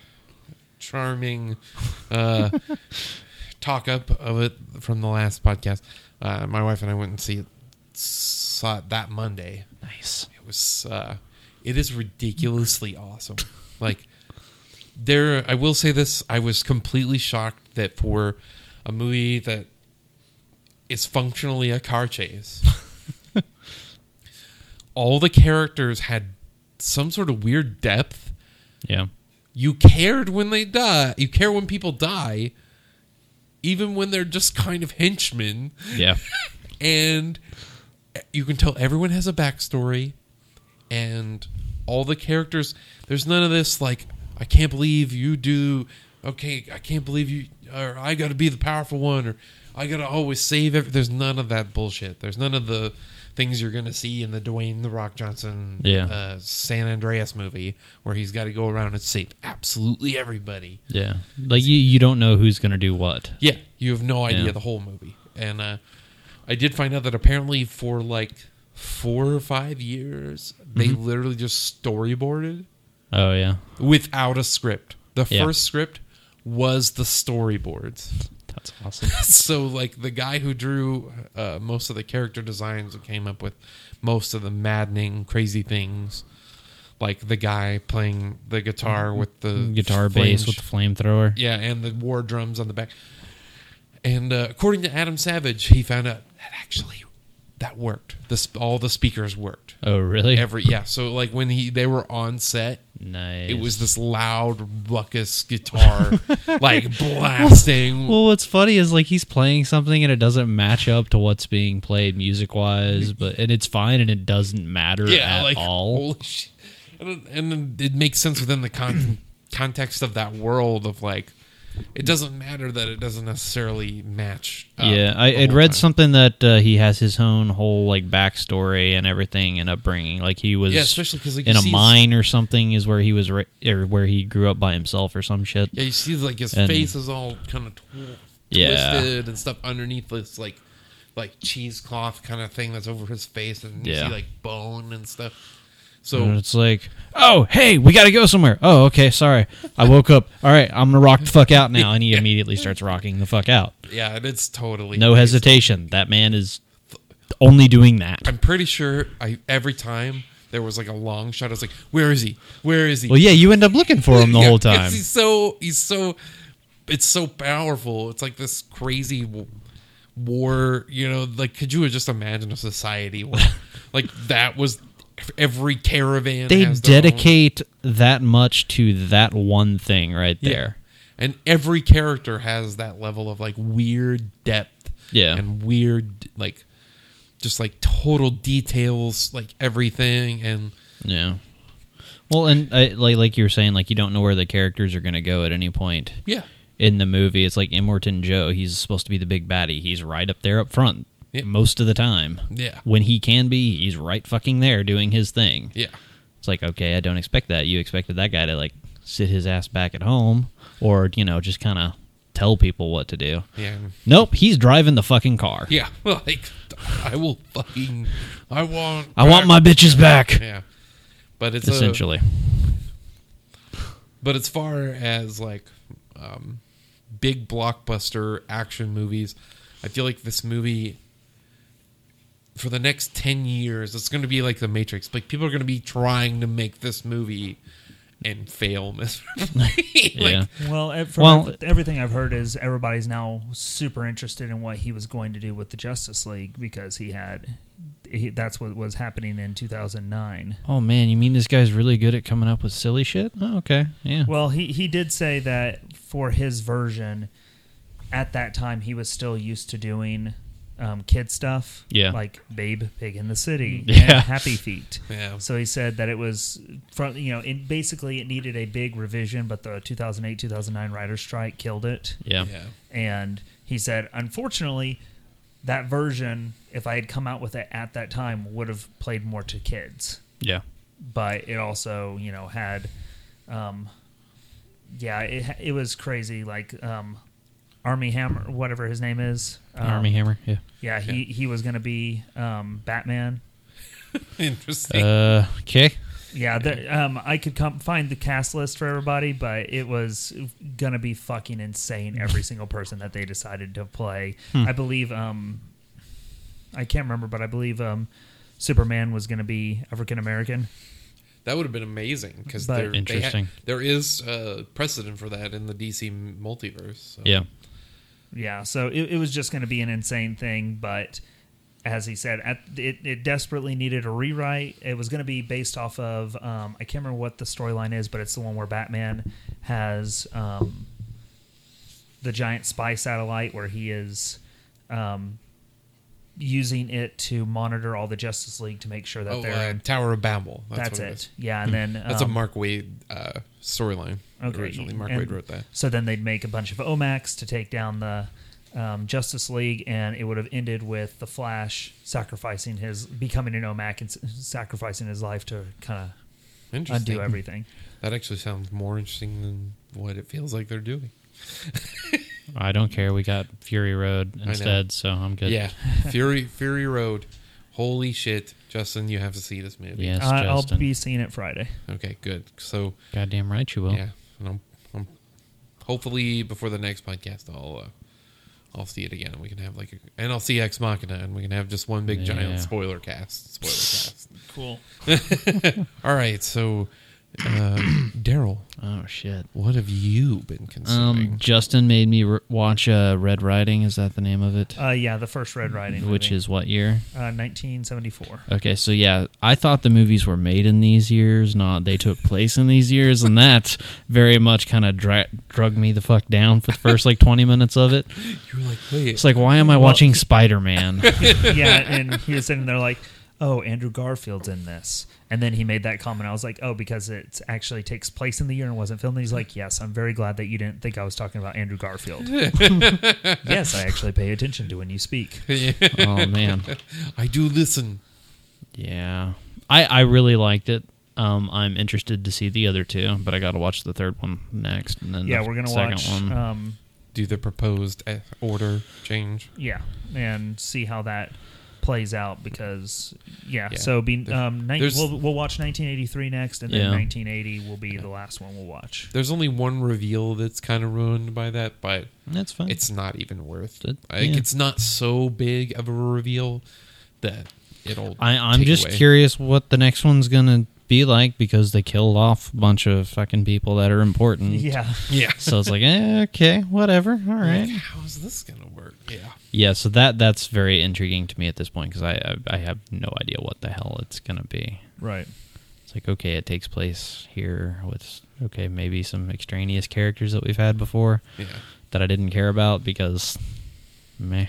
Speaker 3: charming uh, talk up of it from the last podcast. Uh, my wife and I went and see it. Saw it that Monday.
Speaker 4: Nice.
Speaker 3: It was uh it is ridiculously awesome. Like there I will say this, I was completely shocked that for a movie that is functionally a car chase. All the characters had some sort of weird depth.
Speaker 4: Yeah.
Speaker 3: You cared when they die. You care when people die, even when they're just kind of henchmen,
Speaker 4: Yeah.
Speaker 3: and you can tell everyone has a backstory, and all the characters. There's none of this like I can't believe you do. Okay, I can't believe you. Or I got to be the powerful one, or I got to always save. Every, there's none of that bullshit. There's none of the things you're gonna see in the Dwayne the Rock Johnson
Speaker 4: Yeah.
Speaker 3: uh, San Andreas movie, where he's got to go around and save absolutely everybody.
Speaker 4: Yeah. Like you, you don't know who's gonna do what.
Speaker 3: Yeah, you have no idea
Speaker 4: Yeah.
Speaker 3: the whole movie. And uh, I did find out that apparently for like four or five years, they
Speaker 4: Mm-hmm.
Speaker 3: literally just storyboarded
Speaker 4: Oh yeah.
Speaker 3: without a script. The
Speaker 4: Yeah.
Speaker 3: first script was the storyboards.
Speaker 4: That's awesome.
Speaker 3: so like the guy who drew uh, most of the character designs and came up with most of the maddening, crazy things. Like the guy playing the guitar with the.
Speaker 4: Guitar bass with the flamethrower.
Speaker 3: yeah, and the war drums on the back. And uh, according to Adam Savage, he found out that actually that worked. This all the speakers worked.
Speaker 4: Oh really?
Speaker 3: Every yeah, so like when he they were on set,
Speaker 4: nice.
Speaker 3: it was this loud ruckus guitar like blasting.
Speaker 4: Well, what's funny is like he's playing something and it doesn't match up to what's being played music wise, but and it's fine and it doesn't matter
Speaker 3: yeah,
Speaker 4: at
Speaker 3: like
Speaker 4: all.
Speaker 3: And, and then it makes sense within the con- context of that world of like it doesn't matter that it doesn't necessarily match.
Speaker 4: yeah, I had read
Speaker 3: time.
Speaker 4: something that uh, he has his own whole like backstory and everything and upbringing. Like he was
Speaker 3: Yeah, especially 'cause, like,
Speaker 4: in a
Speaker 3: his-
Speaker 4: mine or something is where he was ra- or where he grew up by himself or some shit.
Speaker 3: Yeah, you see like his
Speaker 4: And-
Speaker 3: face is all kind of tw-
Speaker 4: Yeah.
Speaker 3: twisted and stuff underneath this like like cheesecloth kind of thing that's over his face, and you
Speaker 4: Yeah.
Speaker 3: see like bone and stuff.
Speaker 4: And it's like, oh, hey, we got to go somewhere. Oh, okay, sorry. I woke up. All right, I'm gonna rock the fuck out now, and he immediately starts rocking the fuck out.
Speaker 3: yeah, and it's totally
Speaker 4: No
Speaker 3: crazy.
Speaker 4: hesitation. That man is only doing that.
Speaker 3: I'm pretty sure I every time there was like a long shot, I was like, "Where is he? Where is he?"
Speaker 4: Well, yeah, you end up looking for him the
Speaker 3: Yeah,
Speaker 4: whole time.
Speaker 3: He's so he's so it's so powerful. It's like this crazy war. You know, like could you just imagine a society where like that was every caravan?
Speaker 4: They
Speaker 3: their own-
Speaker 4: dedicate that much to that one thing right
Speaker 3: Yeah.
Speaker 4: there.
Speaker 3: and every character has that level of like weird depth.
Speaker 4: Yeah.
Speaker 3: and weird like just like total details, like everything and.
Speaker 4: Yeah. Well, and uh, like like you were saying, like you don't know where the characters are going to go at any point
Speaker 3: Yeah,
Speaker 4: in the movie. It's like Immortan Joe. He's supposed to be the big baddie. He's right up there up front
Speaker 3: Yeah.
Speaker 4: most of the time.
Speaker 3: Yeah.
Speaker 4: When he can be, he's right fucking there doing his thing.
Speaker 3: yeah.
Speaker 4: It's like, okay, I don't expect that. You expected that guy to like sit his ass back at home or, you know, just kind of tell people what to do.
Speaker 3: Yeah.
Speaker 4: Nope, he's driving the fucking car.
Speaker 3: Yeah. Like I will fucking I want
Speaker 4: I want my bitches back.
Speaker 3: Yeah. But it's a,
Speaker 4: Essentially.
Speaker 3: but as far as like um big blockbuster action movies, I feel like this movie for the next 10 years it's going to be like the Matrix. Like people are going to be trying to make this movie and fail miserably. like,
Speaker 4: Yeah.
Speaker 2: Well, uh, from
Speaker 4: Well-
Speaker 2: everything I've heard is everybody's now super interested in what he was going to do with the Justice League because he had he, that's what was happening in 2009.
Speaker 4: Oh man, you mean this guy's really good at coming up with silly shit? Oh, okay. Yeah.
Speaker 2: Well, he he did say that for his version, at that time he was still used to doing um, kid stuff.
Speaker 4: Yeah.
Speaker 2: like Babe, Pig in the City,
Speaker 4: Yeah.
Speaker 2: and Happy Feet.
Speaker 3: Yeah.
Speaker 2: So he said that it was from you know it basically it needed a big revision, but the 2008 2009 writer's strike killed it.
Speaker 4: yeah.
Speaker 3: yeah.
Speaker 2: And he said, unfortunately, that version, if I had come out with it at that time, would have played more to kids
Speaker 4: Yeah.
Speaker 2: but it also you know had um yeah it, it was crazy like um Armie Hammer whatever his name is um,
Speaker 4: Armie Hammer. Yeah.
Speaker 2: yeah he he was gonna be um batman
Speaker 3: Interesting.
Speaker 4: Uh, okay.
Speaker 2: yeah the, um i could come find the cast list for everybody but it was gonna be fucking insane every single person that they decided to play i believe um i can't remember but i believe um superman was gonna be african american
Speaker 3: That would have been amazing because
Speaker 2: But-
Speaker 3: there, they ha-
Speaker 4: Interesting.
Speaker 3: there is uh, precedent for that in the DC multiverse. So.
Speaker 4: Yeah.
Speaker 2: Yeah, so it, it was just going to be an insane thing, but as he said, at, it, it desperately needed a rewrite. It was going to be based off of um, I can't remember what the storyline is, but it's the one where Batman has um, the giant spy satellite where he is um, using it to monitor all the Justice League to make sure that
Speaker 3: Oh,
Speaker 2: they're
Speaker 3: uh, Tower of Babel.
Speaker 2: that's,
Speaker 3: what
Speaker 2: it.
Speaker 3: is.
Speaker 2: Yeah, and then
Speaker 3: That's a
Speaker 2: um,
Speaker 3: Mark Waid uh, storyline.
Speaker 2: Okay,
Speaker 3: Originally, Mark
Speaker 2: and
Speaker 3: Wade wrote that.
Speaker 2: So then they'd make a bunch of OMACs to take down the um, Justice League, and it would have ended with the Flash sacrificing his, becoming an OMAC and s- sacrificing his life to kind of
Speaker 3: Interesting.
Speaker 2: undo everything.
Speaker 3: That actually sounds more interesting than what it feels like they're doing.
Speaker 4: I don't care. We got Fury Road
Speaker 3: know.
Speaker 4: instead, so I'm good.
Speaker 3: Yeah, Fury Fury Road. Holy shit, Justin! You have to see this movie.
Speaker 4: Yes,
Speaker 2: I, I'll be seeing it Friday.
Speaker 3: Okay, good. So
Speaker 4: Goddamn right you will.
Speaker 3: yeah, and I'm, I'm hopefully before the next podcast, I'll uh, I'll see it again. We can have like, a, and I'll see Ex Machina, and we can have just one big
Speaker 4: Yeah.
Speaker 3: giant spoiler cast. Spoiler cast.
Speaker 2: Cool.
Speaker 3: All right, so uh, Darrell,
Speaker 4: Oh shit.
Speaker 3: what have you been consuming?
Speaker 4: Um, Justin made me re- watch uh, Red Riding. Is that the name of it?
Speaker 2: Uh, yeah, the first Red Riding,
Speaker 4: Which
Speaker 2: movie.
Speaker 4: is what year?
Speaker 2: uh, 1974.
Speaker 4: Okay, so yeah, I thought the movies were made in these years, not they took place in these years, and that very much kind of dra- drug me the fuck down for the first like twenty minutes of it.
Speaker 3: you were like, wait,
Speaker 4: It's like, why am I
Speaker 2: Well-
Speaker 4: watching Spider Man?
Speaker 2: yeah, and he was sitting there like, "Oh, Andrew Garfield's in this," and then he made that comment. I was like, "Oh, because it actually takes place in the year and wasn't filmed." And he's like, "Yes, I'm very glad that you didn't think I was talking about Andrew Garfield." yes, I actually pay attention to when you speak.
Speaker 4: oh man,
Speaker 3: I do listen.
Speaker 4: yeah, I I really liked it. Um, I'm interested to see the other two, but I got to watch the third one next, and then
Speaker 2: Yeah,
Speaker 4: the
Speaker 2: we're gonna
Speaker 4: second
Speaker 2: watch.
Speaker 4: one.
Speaker 2: Um,
Speaker 3: Do the proposed uh, order change?
Speaker 2: yeah, and see how that plays out because yeah.
Speaker 3: Yeah.
Speaker 2: So be um, nine, we'll we'll watch 1983 next, and then
Speaker 4: Yeah.
Speaker 2: 1980 will be the last one we'll watch.
Speaker 3: There's only one reveal that's kind of ruined by that, but
Speaker 4: That's fine.
Speaker 3: it's not even worth
Speaker 4: It-
Speaker 3: Like
Speaker 4: yeah.
Speaker 3: it's not so big of a reveal that it'll.
Speaker 4: I, I'm
Speaker 3: take
Speaker 4: just
Speaker 3: away.
Speaker 4: curious what the next one's gonna be like because they killed off a bunch of fucking people that are important.
Speaker 2: Yeah.
Speaker 3: Yeah.
Speaker 4: So it's like, eh, okay, whatever, all right.
Speaker 3: Like, how is this gonna work? Yeah.
Speaker 4: Yeah, so that that's very intriguing to me at this point because I, I I have no idea what the hell it's gonna be.
Speaker 2: Right.
Speaker 4: It's like okay, it takes place here with okay maybe some extraneous characters that we've had before
Speaker 3: Yeah.
Speaker 4: that I didn't care about because meh.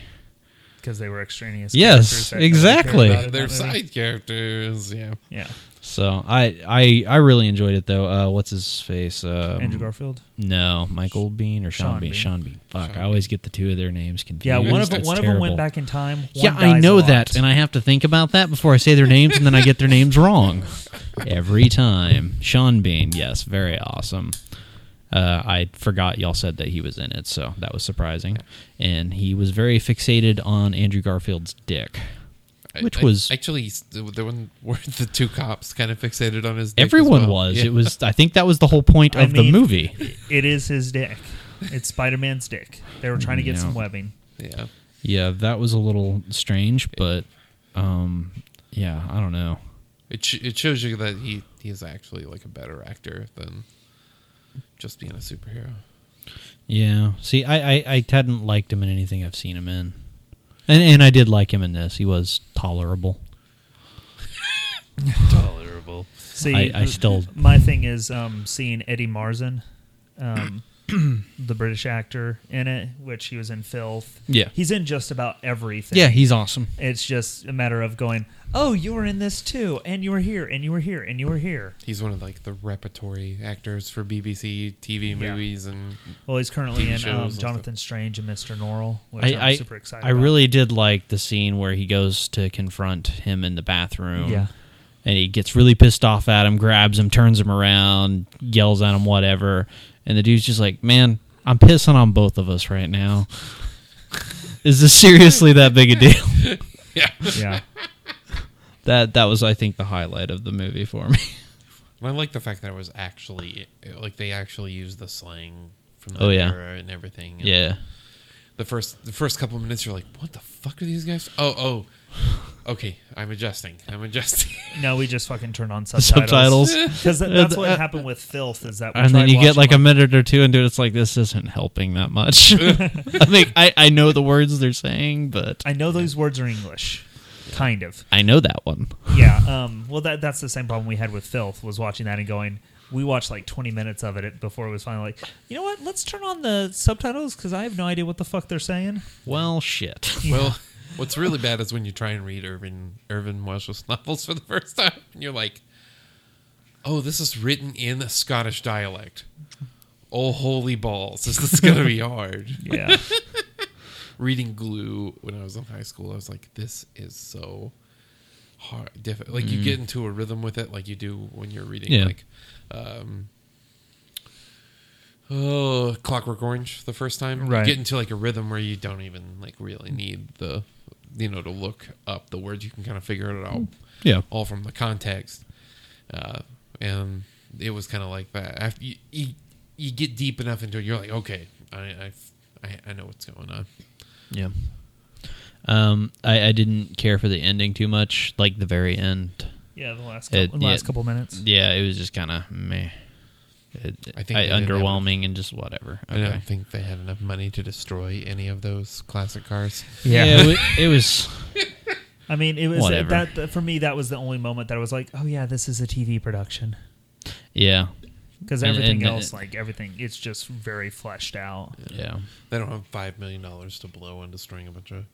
Speaker 2: Because they were extraneous.
Speaker 4: Yes,
Speaker 2: characters that nobody cared
Speaker 4: exactly.
Speaker 2: about
Speaker 3: They're side characters. Yeah.
Speaker 2: Yeah.
Speaker 4: So I I I really enjoyed it though. Uh, what's his face? Um,
Speaker 2: Andrew Garfield.
Speaker 4: No, Michael Bean or Sean,
Speaker 2: Sean
Speaker 4: Bean.
Speaker 2: Bean.
Speaker 4: Sean Bean. Fuck,
Speaker 3: Sean
Speaker 4: I always get the two of their names confused.
Speaker 2: Yeah, one of them, one of them went back in time.
Speaker 4: Yeah, I know that, and I have to think about that before I say their names, and then I get their names wrong every time. Sean Bean, yes, very awesome. Uh, I forgot y'all said that he was in it, so that was surprising. And he was very fixated on Andrew Garfield's dick.
Speaker 3: I-
Speaker 4: Which
Speaker 3: I-
Speaker 4: was-
Speaker 3: actually the the one where the two cops kind of fixated on his. dick as
Speaker 4: Everyone
Speaker 3: well.
Speaker 4: was.
Speaker 3: Yeah.
Speaker 4: It was. I think that was the whole point
Speaker 2: I
Speaker 4: of the movie.
Speaker 2: It is his dick. It's Spider Man's dick. They were trying to get
Speaker 4: Yeah.
Speaker 2: some webbing.
Speaker 3: Yeah.
Speaker 4: Yeah, that was a little strange, but um, yeah, I don't know.
Speaker 3: It sh- it shows you that he he is actually like a better actor than just being a superhero.
Speaker 4: Yeah. See, I, I, I hadn't liked him in anything I've seen him in. And and I did like him in this. He was tolerable.
Speaker 3: Tolerable.
Speaker 2: See,
Speaker 4: I, I still
Speaker 2: my thing is um, seeing Eddie Marsan, um, the British actor, in it, which he was in Filth.
Speaker 4: Yeah.
Speaker 2: he's in just about everything.
Speaker 4: Yeah, he's awesome.
Speaker 2: It's just a matter of going. Oh, you were in this too, and you were here, and you were here, and you were here.
Speaker 3: He's one of like the repertory actors for BBC TV
Speaker 2: Yeah.
Speaker 3: movies and
Speaker 2: Well, he's currently
Speaker 3: TV
Speaker 2: in
Speaker 3: shows
Speaker 2: um,
Speaker 3: and
Speaker 2: Jonathan Strange and Mr. Norrell, which
Speaker 4: I,
Speaker 2: am
Speaker 4: I,
Speaker 2: super excited.
Speaker 4: I
Speaker 2: about.
Speaker 4: really did like the scene where he goes to confront him in the bathroom.
Speaker 2: Yeah.
Speaker 4: And he gets really pissed off at him, grabs him, turns him around, yells at him, whatever. And the dude's just like, man, I'm pissing on both of us right now. Is this seriously that big a deal?
Speaker 3: yeah.
Speaker 2: yeah.
Speaker 4: That that was, I think, the highlight of the movie for me.
Speaker 3: I like the fact that it was actually like they actually used the slang from the
Speaker 4: Oh, yeah.
Speaker 3: era and everything. And
Speaker 4: yeah.
Speaker 3: The first the first couple of minutes you're like, what the fuck are these guys? Oh oh. Okay, I'm adjusting. I'm adjusting.
Speaker 2: No, we just fucking turned on
Speaker 4: Subtitles.
Speaker 2: subtitles because that's what uh, uh, happened with Filth. Is that we
Speaker 4: and then you get
Speaker 2: watching
Speaker 4: like a minute or two into it. It's like this isn't helping that much. I think I, I know the words they're saying, but
Speaker 2: I know those words are English, kind of.
Speaker 4: I know that one.
Speaker 2: Yeah. Um. Well, that that's the same problem we had with Filth. Was watching that and going, we watched like 20 minutes of it before it was finally like, you know what? Let's turn on the subtitles because I have no idea what the fuck they're saying.
Speaker 4: Well, shit.
Speaker 3: Well, what's really bad is when you try and read Irvine Irvine Welsh's novels for the first time, and you're like, "Oh, this is written in a Scottish dialect." Oh, holy balls! This is gonna be hard.
Speaker 2: Yeah.
Speaker 3: Reading Glue when I was in high school, I was like, "This is so hard." Diff- like you get into a rhythm with it, like you do when you're reading
Speaker 4: Yeah.
Speaker 3: like, um, oh, Clockwork Orange the first time.
Speaker 2: Right.
Speaker 3: You get into like a rhythm where you don't even like really need the, you know, to look up the words. You can kind of figure it out
Speaker 4: Yeah.
Speaker 3: all from the context. Uh, and it was kind of like that. After you, you, you get deep enough into it, you're like, okay, I, I, I know what's going on.
Speaker 4: Yeah. Um, I, I didn't care for the ending too much, like the very end.
Speaker 2: Yeah, the last
Speaker 4: It-
Speaker 2: couple, the last
Speaker 4: yeah.
Speaker 2: couple minutes.
Speaker 4: Yeah, it was just kind of meh. It,
Speaker 3: I think
Speaker 4: I,
Speaker 3: they didn't have
Speaker 4: underwhelming and just whatever.
Speaker 3: I
Speaker 4: Okay.
Speaker 3: don't think they had enough money to destroy any of those classic cars.
Speaker 4: Yeah, it, wa- it was.
Speaker 2: I mean, it was
Speaker 4: Whatever.
Speaker 2: that, that for me. That was the only moment that I was like, "Oh yeah, this is a TV production."
Speaker 4: Yeah,
Speaker 2: Because
Speaker 4: And-
Speaker 2: everything
Speaker 4: and-
Speaker 2: else, like everything, it's just very fleshed out.
Speaker 4: yeah.
Speaker 3: They don't have five million dollars to blow on destroying a bunch of.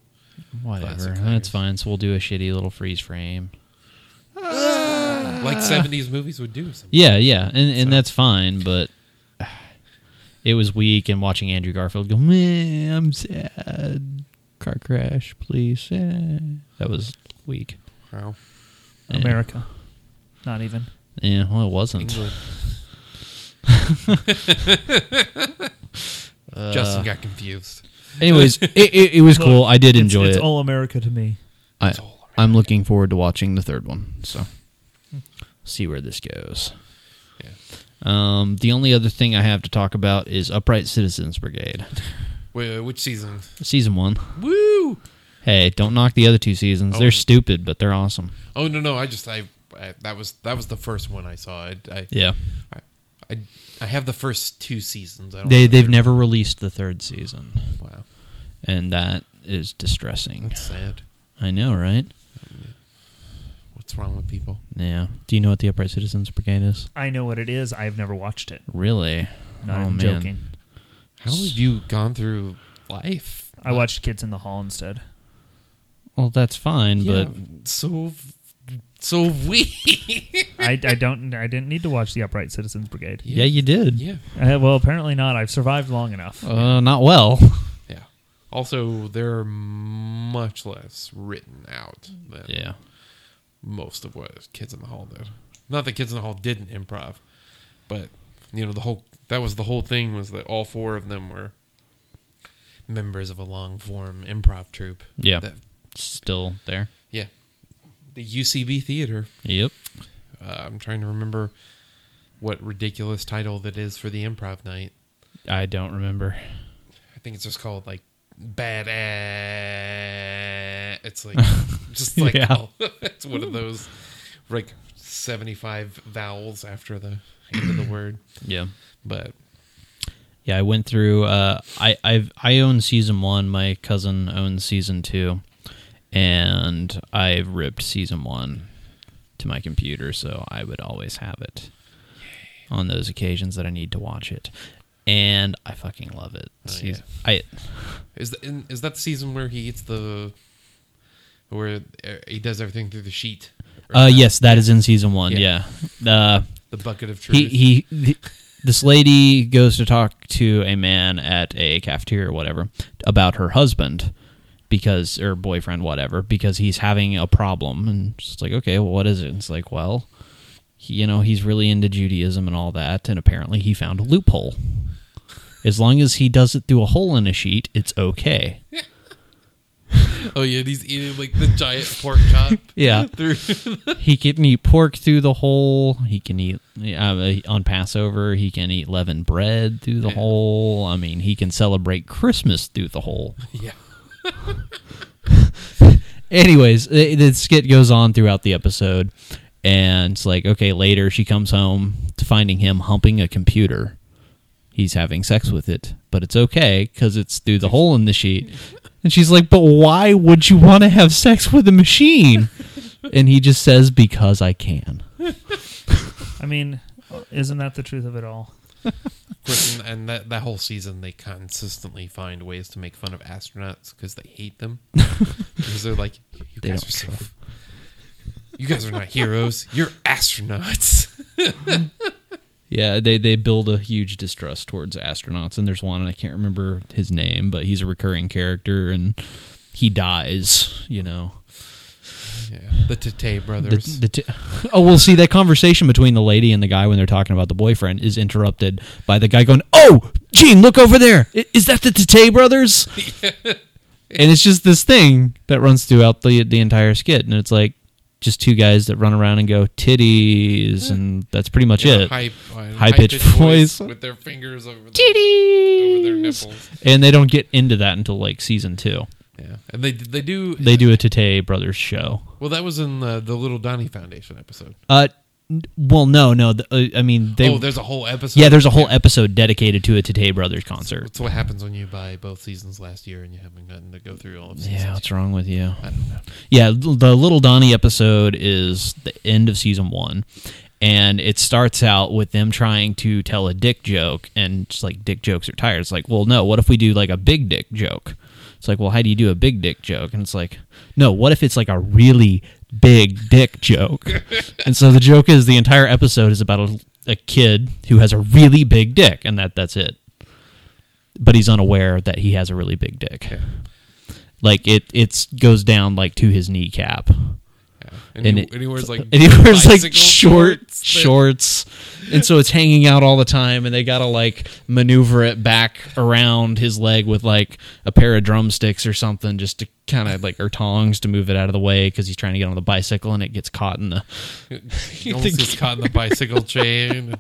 Speaker 4: Whatever.
Speaker 3: Classic
Speaker 4: That's fine. So we'll do a shitty little freeze frame.
Speaker 3: like '70s movies would do. Sometimes.
Speaker 4: Yeah, yeah, and and
Speaker 3: So-
Speaker 4: that's fine, but it was weak. And watching Andrew Garfield go, man, I'm sad. Car crash, please. eh." That was weak.
Speaker 3: Wow.
Speaker 4: Yeah.
Speaker 2: America, not even.
Speaker 4: Yeah, well, it wasn't.
Speaker 3: England. Justin got confused.
Speaker 4: Anyways, it, it, it was cool. I did
Speaker 2: It's-
Speaker 4: enjoy
Speaker 2: it's
Speaker 4: it.
Speaker 2: all America to me.
Speaker 4: I,
Speaker 3: It's all
Speaker 4: I'm looking forward to watching the third one. So, see where this goes.
Speaker 3: Yeah.
Speaker 4: Um, the only other thing I have to talk about is Upright Citizens Brigade,
Speaker 3: Wait, which season?
Speaker 4: season one.
Speaker 3: Woo!
Speaker 4: Hey, don't knock the other two seasons.
Speaker 3: Oh.
Speaker 4: They're stupid, but they're awesome.
Speaker 3: Oh no, no! I just I, I that was that was the first one I saw. I I,
Speaker 4: Yeah,
Speaker 3: I, I, I have the first two seasons. I don't
Speaker 4: they
Speaker 3: have
Speaker 4: they've
Speaker 3: the-
Speaker 4: never released the third season,
Speaker 3: Wow,
Speaker 4: and that is distressing.
Speaker 3: sad.
Speaker 4: I know, right?
Speaker 3: What's wrong with people?
Speaker 4: Yeah. Do you know what the Upright Citizens Brigade is?
Speaker 2: I know what it is. I've never watched it.
Speaker 4: Really?
Speaker 2: Not
Speaker 4: oh
Speaker 2: even
Speaker 4: man.
Speaker 2: joking.
Speaker 3: How have you gone through life?
Speaker 2: I watched Kids in the Hall instead.
Speaker 4: Well, that's fine,
Speaker 3: Yeah,
Speaker 4: but
Speaker 3: so so we.
Speaker 2: I, I don't. I didn't need to watch the Upright Citizens Brigade.
Speaker 4: yeah, you did.
Speaker 3: yeah,
Speaker 2: Uh, well, apparently not. I've survived long enough.
Speaker 4: Uh, not well.
Speaker 3: yeah. Also, they're much less written out than
Speaker 4: yeah.
Speaker 3: most of what Kids in the Hall did. Not that Kids in the Hall didn't improv, but you know the whole that was the whole thing was that all four of them were members of a long form improv troupe.
Speaker 4: Yeah.
Speaker 3: That,
Speaker 4: Still there.
Speaker 3: The UCB Theater.
Speaker 4: Yep.
Speaker 3: Uh, I'm trying to remember what ridiculous title that is for the improv night.
Speaker 4: I don't remember.
Speaker 3: I think it's just called like bad. ass. It's like just like
Speaker 4: Yeah.
Speaker 3: oh, it's one of those like 75 vowels after the end of the word.
Speaker 4: Yeah.
Speaker 3: But
Speaker 4: Yeah, I went through. Uh, I I've I own season one. My cousin owns season two, and I've ripped season one to my computer, so I would always have it on those occasions that I need to watch it, and I fucking love it.
Speaker 3: Oh,
Speaker 4: Seas- I
Speaker 3: is that is that the season where he eats the where uh, he does everything through the sheet?
Speaker 4: Uh yes, that is in season one. Yeah,
Speaker 3: Yeah.
Speaker 4: uh,
Speaker 3: the bucket of truth.
Speaker 4: he he. th- this lady goes to talk to a man at a cafeteria or whatever about her husband because or boyfriend whatever because he's having a problem and it's like okay well what is it and it's like well he, you know he's really into judaism and all that and apparently he found a loophole as long as he does it through a hole in a sheet it's okay
Speaker 3: oh yeah, he's eating like the giant pork chop.
Speaker 4: Yeah.
Speaker 3: through
Speaker 4: he can eat pork through the hole. He can eat uh, on Passover. He can eat leavened bread through the
Speaker 3: Yeah.
Speaker 4: hole. I mean, he can celebrate Christmas through the hole.
Speaker 3: yeah.
Speaker 4: Anyways, the skit goes on throughout the episode, and it's like, okay, later she comes home to finding him humping a computer. He's having sex with it, but it's okay because it's through the hole in the sheet. And she's like, but why would you want to have sex with a machine? And he just says, because I can.
Speaker 2: I mean, Isn't that the truth of it all?
Speaker 3: Of course, and, and that that whole season, they consistently find ways to make fun of astronauts because they hate them. because they're like, you
Speaker 4: They
Speaker 3: guys are so. You guys are not heroes. You're astronauts.
Speaker 4: Yeah, they they build a huge distrust towards astronauts, and there's one, and I can't remember his name, but he's a recurring character, and he dies. You know,
Speaker 3: yeah, the Tate brothers.
Speaker 4: the t- oh, well, see that conversation between the lady and the guy when they're talking about the boyfriend is interrupted by the guy going, "Oh, Gene, look over there! Is that the Tate brothers?" and it's just this thing that runs throughout the the entire skit, and it's like just two guys that run around and go titties, and that's pretty much
Speaker 3: Yeah,
Speaker 4: it.
Speaker 3: high, uh,
Speaker 4: High-pitched voice.
Speaker 3: with their fingers over, the,
Speaker 4: Titties.
Speaker 3: over their nipples.
Speaker 4: and they don't get into that until like season two.
Speaker 3: Yeah, and they they do
Speaker 4: They do a Tate Brothers show.
Speaker 3: well. That was in the, the Little Donnie Foundation episode.
Speaker 4: Uh, n- well, no, no. The, uh, I mean, they.
Speaker 3: oh, there's a whole episode.
Speaker 4: yeah, there's a whole episode dedicated to a Tate Brothers concert.
Speaker 3: That's what happens when you buy both seasons last year and you haven't gotten to go through all of seasons.
Speaker 4: Yeah, what's wrong with you?
Speaker 3: I don't know.
Speaker 4: Yeah, the Little Donnie episode is the end of season one. And it starts out with them trying to tell a dick joke, and it's like dick jokes are tired. It's like, well, no, what if we do like a big dick joke? It's like, well, how do you do a big dick joke? And it's like, no, what if it's like a really big dick joke? and so the joke is the entire episode is about a, a kid who has a really big dick, and that that's it. But he's unaware that he has a really big dick.
Speaker 3: Yeah.
Speaker 4: Like it, it goes down like to his kneecap.
Speaker 3: Yeah. And,
Speaker 4: And
Speaker 3: he,
Speaker 4: it-
Speaker 3: and he wears like
Speaker 4: and he wears like short shorts, and so it's hanging out all the time, and they gotta like maneuver it back around his leg with like a pair of drumsticks or something, just to kind of like or tongs to move it out of the way because he's trying to get on the bicycle and it gets caught in the.
Speaker 3: He almost gets caught in the bicycle chain.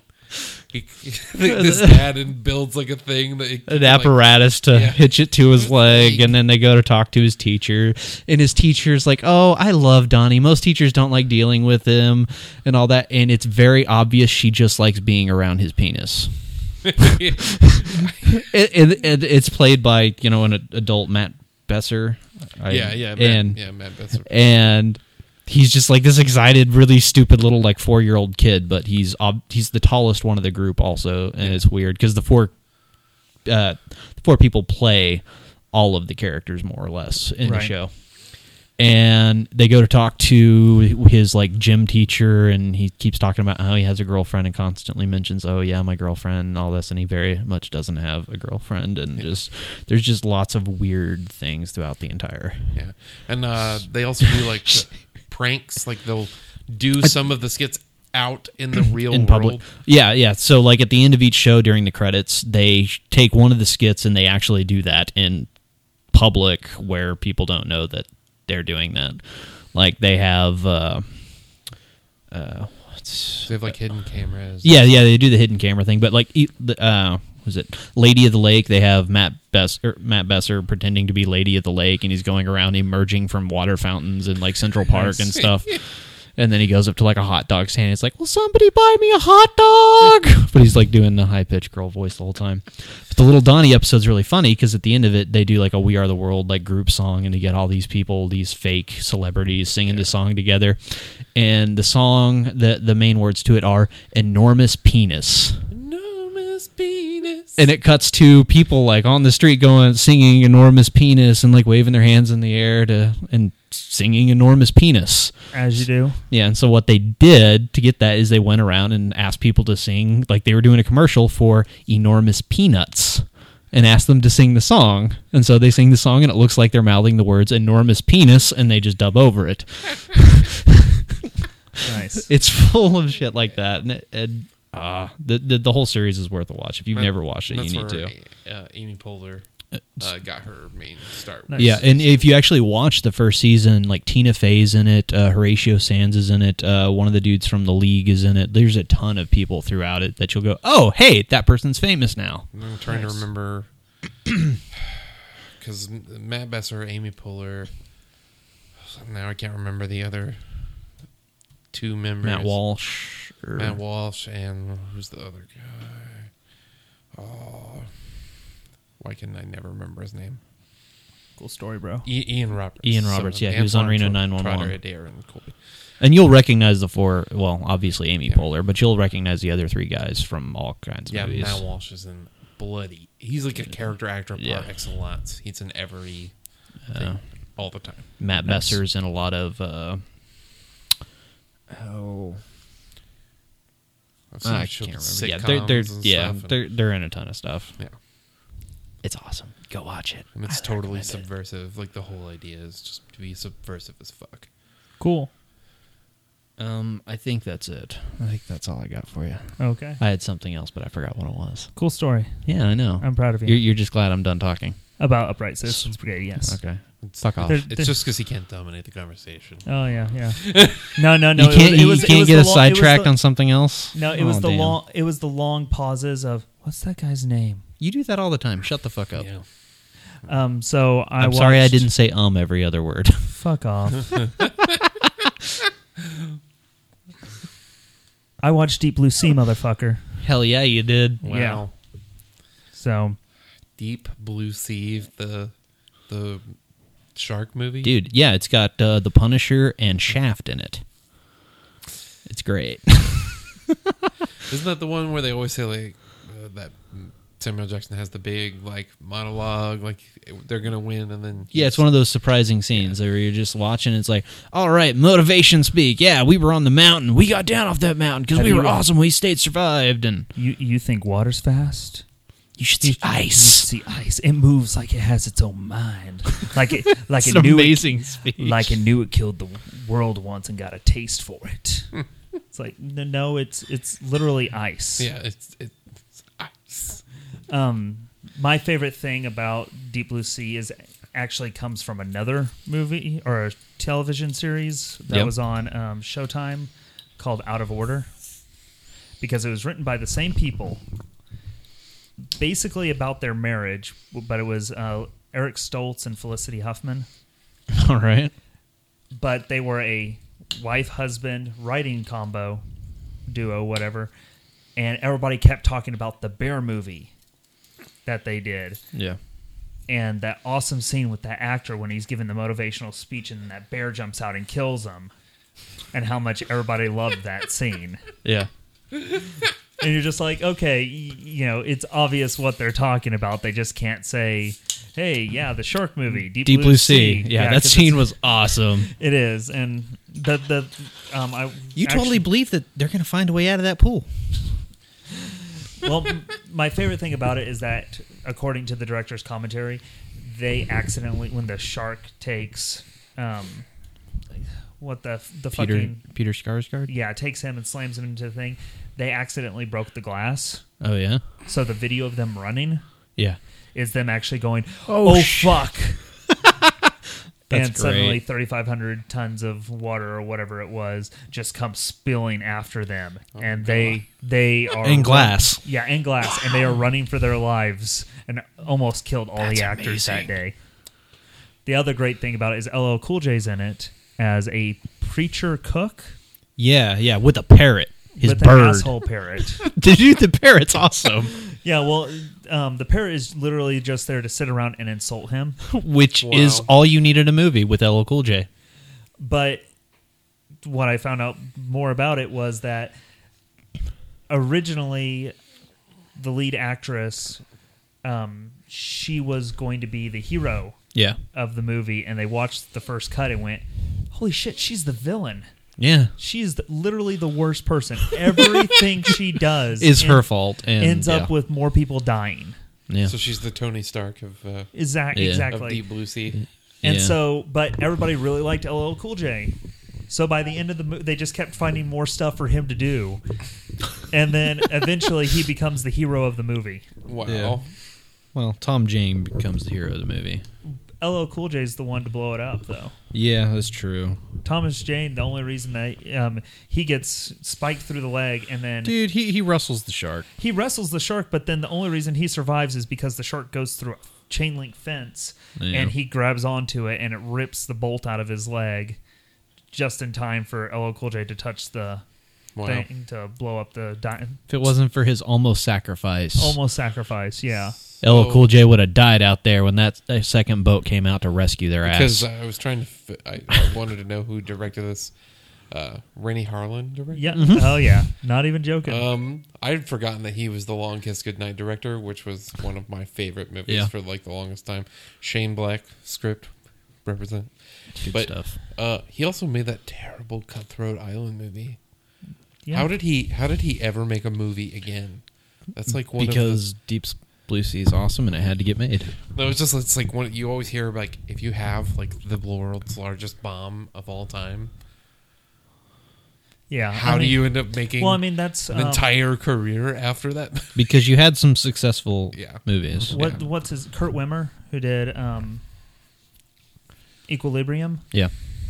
Speaker 3: He, this dad and builds like a thing that he,
Speaker 4: An
Speaker 3: like,
Speaker 4: apparatus to
Speaker 3: Yeah.
Speaker 4: hitch it to his leg, and then they go to talk to his teacher, and his teacher's like, "Oh, I love Donnie. Most teachers don't like dealing with him, and all that." And it's very obvious she just likes being around his penis. it, it, it, it's played by you know an adult Matt Besser. I-
Speaker 3: yeah, yeah, Matt,
Speaker 4: and
Speaker 3: yeah, Matt Besser.
Speaker 4: and he's just like this excited, really stupid little like four year old kid. But he's ob- he's the tallest one of the group also, and it's weird because the four uh, the four people play all of the characters more or less in
Speaker 2: Right.
Speaker 4: the show. And they go to talk to his like gym teacher, and he keeps talking about how he has a girlfriend, and constantly mentions, "Oh yeah, my girlfriend," and all this, and he very much doesn't have a girlfriend, and just there's just lots of weird things throughout the entire
Speaker 3: Yeah, and uh, they also do like the pranks. Like they'll do some of the skits out in the real
Speaker 4: in
Speaker 3: world.
Speaker 4: public. Yeah, yeah. So like at the end of each show during the credits, they take one of the skits and they actually do that in public where people don't know that they're doing that. Like they have uh uh what's
Speaker 3: They have like hidden cameras.
Speaker 4: yeah, yeah, they do the hidden camera thing, but like the uh was it Lady of the Lake? They have Matt Besser, Matt Besser pretending to be Lady of the Lake, and he's going around emerging from water fountains in like Central Park and stuff. And then he goes up to like a hot dog stand. It's like, "Will somebody buy me a hot dog?" But he's like doing the high pitched girl voice the whole time. But the little Donnie episode's really funny because at the end of it, they do like a "We Are the World" like group song, and you get all these people, these fake celebrities singing the song together. And the song, the the main words to it are "enormous penis."
Speaker 3: Penis.
Speaker 4: and it cuts to people like on the street going singing enormous penis and like waving their hands in the air to and singing enormous penis
Speaker 2: As you do.
Speaker 4: yeah and so what they did to get that is they went around and asked people to sing like they were doing a commercial for enormous peanuts and asked them to sing the song and so they sing the song and it looks like they're mouthing the words enormous penis and they just dub over it
Speaker 2: Nice.
Speaker 4: it's full of shit like that and, it, and uh, the, the the whole series is worth a watch if you've
Speaker 3: That-
Speaker 4: never watched it you need
Speaker 3: where,
Speaker 4: to
Speaker 3: Uh, Amy Poehler uh, got her main start.
Speaker 2: Nice.
Speaker 4: Yeah, and if you actually watch the first season, like Tina Fey's in it, uh, Horatio Sanz is in it, uh, one of the dudes from the League is in it. There's a ton of people throughout it that you'll go, oh, hey, that person's famous now.
Speaker 3: I'm trying
Speaker 2: Nice.
Speaker 3: to remember because Matt Besser, Amy Poehler. Now I can't remember the other two members.
Speaker 4: Matt Walsh. Or,
Speaker 3: Matt Walsh, and who's the other guy? Oh, why can I never remember his name?
Speaker 2: Cool story, bro.
Speaker 3: I- Ian Roberts.
Speaker 4: Ian Roberts,
Speaker 3: of
Speaker 4: yeah, he was on
Speaker 3: Antoine
Speaker 4: Reno
Speaker 3: Tro-
Speaker 4: 911.
Speaker 3: Trotter, Adair, and Colby.
Speaker 4: And you'll recognize the four. Well, obviously Amy Poehler, but you'll recognize the other three guys from all kinds of
Speaker 3: Yeah,
Speaker 4: movies.
Speaker 3: Matt Walsh is in bloody. He's like a character actor par
Speaker 4: Yeah.
Speaker 3: excellence. He's in every thing all the time.
Speaker 4: Matt
Speaker 2: Nice.
Speaker 4: Besser's in a lot of. Uh, oh,
Speaker 3: I've seen
Speaker 4: I
Speaker 3: show-
Speaker 4: can't remember.
Speaker 3: sitcoms
Speaker 4: Yeah, they're, they're
Speaker 3: and
Speaker 4: yeah
Speaker 3: stuff, and-
Speaker 4: they're they're in a ton of stuff.
Speaker 3: yeah,
Speaker 4: It's awesome. Go watch it.
Speaker 3: and it's
Speaker 4: I
Speaker 3: totally
Speaker 4: recommend it.
Speaker 3: subversive. Like the whole idea is just to be subversive as fuck.
Speaker 2: Cool.
Speaker 4: Um, I think that's it. I think that's all I got for you.
Speaker 2: Okay.
Speaker 4: I had something else, but I forgot what it was.
Speaker 2: Cool story.
Speaker 4: Yeah, I know.
Speaker 2: I'm proud of you.
Speaker 4: You're, you're just glad I'm done talking.
Speaker 2: About Upright Citizens Brigade, yes.
Speaker 4: Okay.
Speaker 3: It's,
Speaker 4: Fuck off.
Speaker 2: There-
Speaker 3: It's just because he can't dominate the conversation.
Speaker 2: Oh yeah, yeah. No, no, no.
Speaker 4: you can't,
Speaker 2: was- it
Speaker 4: you
Speaker 2: was-
Speaker 4: can't
Speaker 2: was
Speaker 4: get
Speaker 2: the
Speaker 4: a
Speaker 2: lo- it was
Speaker 4: sidetracked
Speaker 2: the-
Speaker 4: on something else.
Speaker 2: No, it was
Speaker 4: Oh,
Speaker 2: the
Speaker 4: damn.
Speaker 2: long. It was the long pauses of what's that guy's name?
Speaker 4: You do that all the time. Shut the fuck up.
Speaker 3: Yeah.
Speaker 2: Um. So I
Speaker 4: I'm sorry I
Speaker 2: watched-
Speaker 4: didn't say um every other word.
Speaker 2: Fuck off. I watched Deep Blue Sea, motherfucker.
Speaker 4: Hell yeah, you did.
Speaker 3: Wow.
Speaker 2: Yeah. So
Speaker 3: Deep Blue Sea, the the shark movie.
Speaker 4: Dude, yeah, it's got uh, The Punisher and Shaft in it. It's great.
Speaker 3: Isn't that the one where they always say like uh, that Samuel Jackson has the big like monologue, like they're gonna win, and then
Speaker 4: yeah, it's one of those surprising scenes where you're just watching. It's like, all right, motivation speak. Yeah, we were on the mountain. We got down off that mountain because we were awesome. We stayed survived, and
Speaker 2: you you think water's fast?
Speaker 4: You should see
Speaker 2: you
Speaker 4: ice.
Speaker 2: see ice. It moves like it has its own mind. Like it like it knew
Speaker 4: amazing
Speaker 2: it,
Speaker 4: speech.
Speaker 2: like it knew it killed the world once and got a taste for it. it's like no, no, it's it's literally ice.
Speaker 3: yeah, it's it's ice.
Speaker 2: Um, my favorite thing about Deep Blue Sea is actually comes from another movie or a television series that
Speaker 4: Yep.
Speaker 2: was on um, Showtime called Out of Order because it was written by the same people, basically about their marriage, but it was uh, Eric Stoltz and Felicity Huffman.
Speaker 4: all right.
Speaker 2: But they were a wife husband writing combo duo, whatever, and everybody kept talking about the Bear movie that they did
Speaker 4: Yeah.
Speaker 2: and that awesome scene with that actor when he's giving the motivational speech and that bear jumps out and kills him and how much everybody loved that scene
Speaker 4: Yeah.
Speaker 2: and you're just like okay you know it's obvious what they're talking about they just can't say hey yeah the shark movie deep,
Speaker 4: Deep Blue Sea. Yeah, that scene was awesome.
Speaker 2: it is and the the um i
Speaker 4: You totally believe that they're going to find a way out of that pool.
Speaker 2: well, my favorite thing about it is that, according to the director's commentary, they accidentally, when the shark takes, um, what the the
Speaker 4: Peter
Speaker 2: fucking
Speaker 4: Peter Skarsgård.
Speaker 2: yeah, takes him and slams him into the thing, they accidentally broke the glass.
Speaker 4: Oh yeah.
Speaker 2: So the video of them running
Speaker 4: Yeah.
Speaker 2: is them actually going,
Speaker 4: Oh,
Speaker 2: "Oh, fuck."
Speaker 4: That's
Speaker 2: and suddenly,
Speaker 4: great.
Speaker 2: 3,500 tons of water or whatever it was just come spilling after them,
Speaker 3: Oh,
Speaker 2: and they they are
Speaker 4: And glass.
Speaker 2: yeah, and glass, and they are running for their lives and almost killed all
Speaker 4: That's
Speaker 2: the actors
Speaker 4: amazing.
Speaker 2: that day. The other great thing about it is LL Cool J's in it as a preacher cook
Speaker 4: Yeah, yeah, with a parrot. His
Speaker 2: with
Speaker 4: bird.
Speaker 2: an asshole parrot.
Speaker 4: Dude, the parrot's awesome.
Speaker 2: yeah, well, um, the parrot is literally just there to sit around and insult him.
Speaker 4: Which
Speaker 3: Wow.
Speaker 4: is all you need in a movie with LL Cool J.
Speaker 2: But what I found out more about it was that originally the lead actress, um, she was going to be the hero
Speaker 4: Yeah.
Speaker 2: of the movie, and they watched the first cut and went, "Holy shit, she's the villain."
Speaker 4: Yeah.
Speaker 2: She is the, literally the worst person. Everything she does
Speaker 4: Is
Speaker 2: en-
Speaker 4: her fault. And
Speaker 2: ends up
Speaker 4: yeah.
Speaker 2: with more people dying.
Speaker 4: Yeah.
Speaker 3: So she's the Tony Stark of uh,
Speaker 2: Exact,
Speaker 4: Yeah.
Speaker 3: of
Speaker 2: exactly.
Speaker 3: Deep Blue Sea.
Speaker 2: And
Speaker 4: Yeah.
Speaker 2: so, but everybody really liked LL Cool J. So by the end of the movie, they just kept finding more stuff for him to do, and then eventually he becomes the hero of the movie.
Speaker 3: Wow.
Speaker 4: Yeah. Well, Tom Jane becomes the hero of the movie.
Speaker 2: LL Cool J is the one to blow it up, though.
Speaker 4: Yeah, that's true.
Speaker 2: Thomas Jane, the only reason that um, he gets spiked through the leg, and then
Speaker 4: Dude, he, he wrestles the shark.
Speaker 2: he wrestles the shark, but then the only reason he survives is because the shark goes through a chain link fence
Speaker 4: Yeah.
Speaker 2: and he grabs onto it and it rips the bolt out of his leg just in time for LL Cool J to touch the
Speaker 3: Wow.
Speaker 2: thing to blow up the di-
Speaker 4: If it wasn't for his almost sacrifice,
Speaker 2: almost sacrifice. Yeah.
Speaker 4: LL Cool J would have died out there when that, that second boat came out to rescue their
Speaker 3: Because
Speaker 4: ass.
Speaker 3: Because I was trying to, fi- I, I wanted to know who directed this. uh, Renny Harlin directed.
Speaker 2: Yeah. Oh yeah. Not even joking.
Speaker 3: Um, I'd forgotten that he was the Long Kiss Goodnight director, which was one of my favorite movies
Speaker 4: Yeah.
Speaker 3: for like the longest time. Shane Black script represent.
Speaker 4: Good
Speaker 3: but
Speaker 4: stuff.
Speaker 3: uh, he also made that terrible Cutthroat Island movie.
Speaker 2: Yeah.
Speaker 3: How did he? How did he ever make a movie again? That's like one
Speaker 4: Because Deep Blue Sea is awesome and it had to get made.
Speaker 3: of the, no, it's just it's like one you always hear like if you have like the world's largest bomb of all time,
Speaker 2: yeah.
Speaker 3: how
Speaker 2: I
Speaker 3: do you end up making
Speaker 2: Well, I mean that's
Speaker 3: an
Speaker 2: um,
Speaker 3: entire career after that?
Speaker 4: Because you had some successful
Speaker 3: Yeah.
Speaker 4: movies.
Speaker 2: what
Speaker 3: Yeah.
Speaker 2: what's his Kurt Wimmer who did um, Equilibrium.
Speaker 4: Yeah.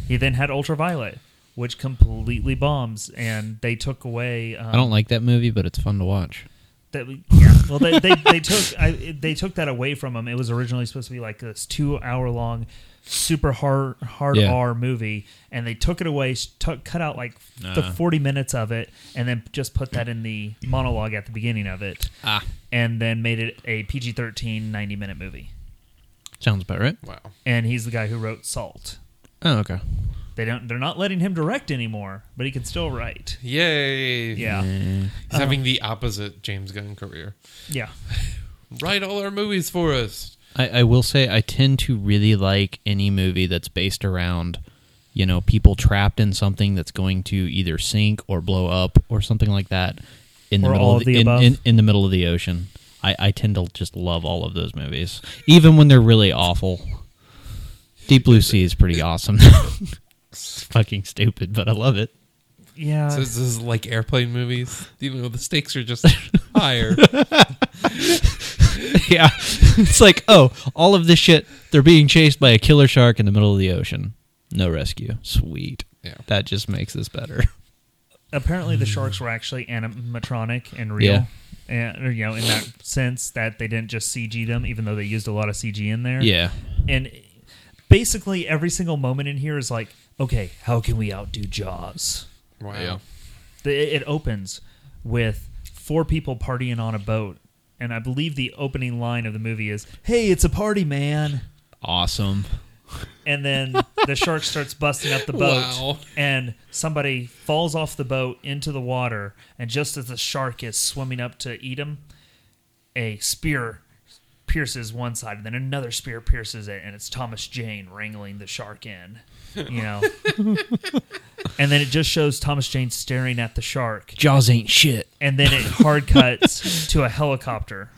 Speaker 2: He then had Ultraviolet, which completely bombs, and they took away. Um,
Speaker 4: I don't like that movie, but it's fun to watch.
Speaker 2: that. Yeah, well, they they, they took I, they took that away from him. It was originally supposed to be like this two hour long, super hard hard
Speaker 4: Yeah.
Speaker 2: R movie, and they took it away, took, cut out like the forty minutes of it, and then just put that in the monologue at the beginning of it,
Speaker 4: Ah.
Speaker 2: and then made it a PG 13 90 minute movie.
Speaker 4: Sounds about right.
Speaker 3: wow.
Speaker 2: And he's the guy who wrote Salt.
Speaker 4: Oh, okay.
Speaker 2: They don't. They're not letting him direct anymore, but he can still write.
Speaker 3: Yay!
Speaker 2: Yeah,
Speaker 4: Eh.
Speaker 3: He's having the opposite James Gunn career.
Speaker 2: yeah.
Speaker 3: Write all our movies for us.
Speaker 4: I, I will say I tend to really like any movie that's based around, you know, people trapped in something that's going to either sink or blow up or something like that in the
Speaker 2: Or
Speaker 4: middle
Speaker 2: all
Speaker 4: of
Speaker 2: of
Speaker 4: the,
Speaker 2: the
Speaker 4: in,
Speaker 2: above.
Speaker 4: in, in the middle of the ocean. I, I tend to just love all of those movies, even when they're really awful. Deep Blue Sea is pretty awesome. it's fucking stupid, but I love it.
Speaker 2: Yeah,
Speaker 3: So this is like airplane movies. You know, the stakes are just higher.
Speaker 4: yeah, it's like oh, all of this shit. They're being chased by a killer shark in the middle of the ocean. No rescue. Sweet.
Speaker 3: Yeah.
Speaker 4: That just makes this better.
Speaker 2: apparently the mm. sharks were actually animatronic and real.
Speaker 4: Yeah.
Speaker 2: And or, you know, in that sense that they didn't just CG them, even though they used a lot of CG in there.
Speaker 4: Yeah.
Speaker 2: And basically every single moment in here is like, okay, how can we outdo Jaws?
Speaker 3: Wow.
Speaker 4: Yeah.
Speaker 2: The, it opens with four people partying on a boat, and I believe the opening line of the movie is, "Hey, it's a party, man."
Speaker 4: Awesome.
Speaker 2: and then the shark starts busting up the boat
Speaker 3: Wow.
Speaker 2: and somebody falls off the boat into the water and just as the shark is swimming up to eat him a spear pierces one side and then another spear pierces it and it's thomas jane wrangling the shark in you know and then it just shows thomas jane staring at the shark
Speaker 4: Jaws ain't shit.
Speaker 2: and then it hard cuts to a helicopter.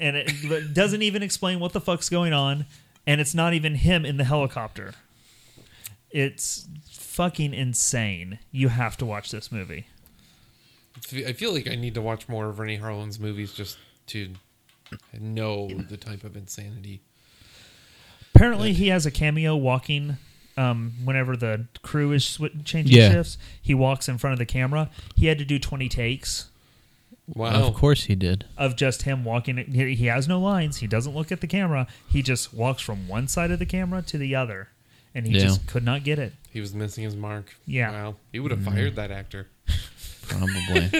Speaker 2: and it it doesn't even explain what the fuck's going on, and it's not even him in the helicopter. It's fucking insane. You have to watch this movie.
Speaker 3: I feel like I need to watch more of Renny Harlin's movies just to know the type of insanity.
Speaker 2: Apparently, he has a cameo walking. Um, whenever the crew is sw- changing
Speaker 4: Yeah.
Speaker 2: shifts, he walks in front of the camera. He had to do twenty takes
Speaker 3: Wow.
Speaker 4: Of course he did.
Speaker 2: of just him walking. He he has no lines. He doesn't look at the camera. He just walks from one side of the camera to the other, and he
Speaker 4: Yeah.
Speaker 2: just could not get it.
Speaker 3: He was missing his mark.
Speaker 2: Yeah.
Speaker 3: Wow. He would have fired that actor.
Speaker 4: Probably.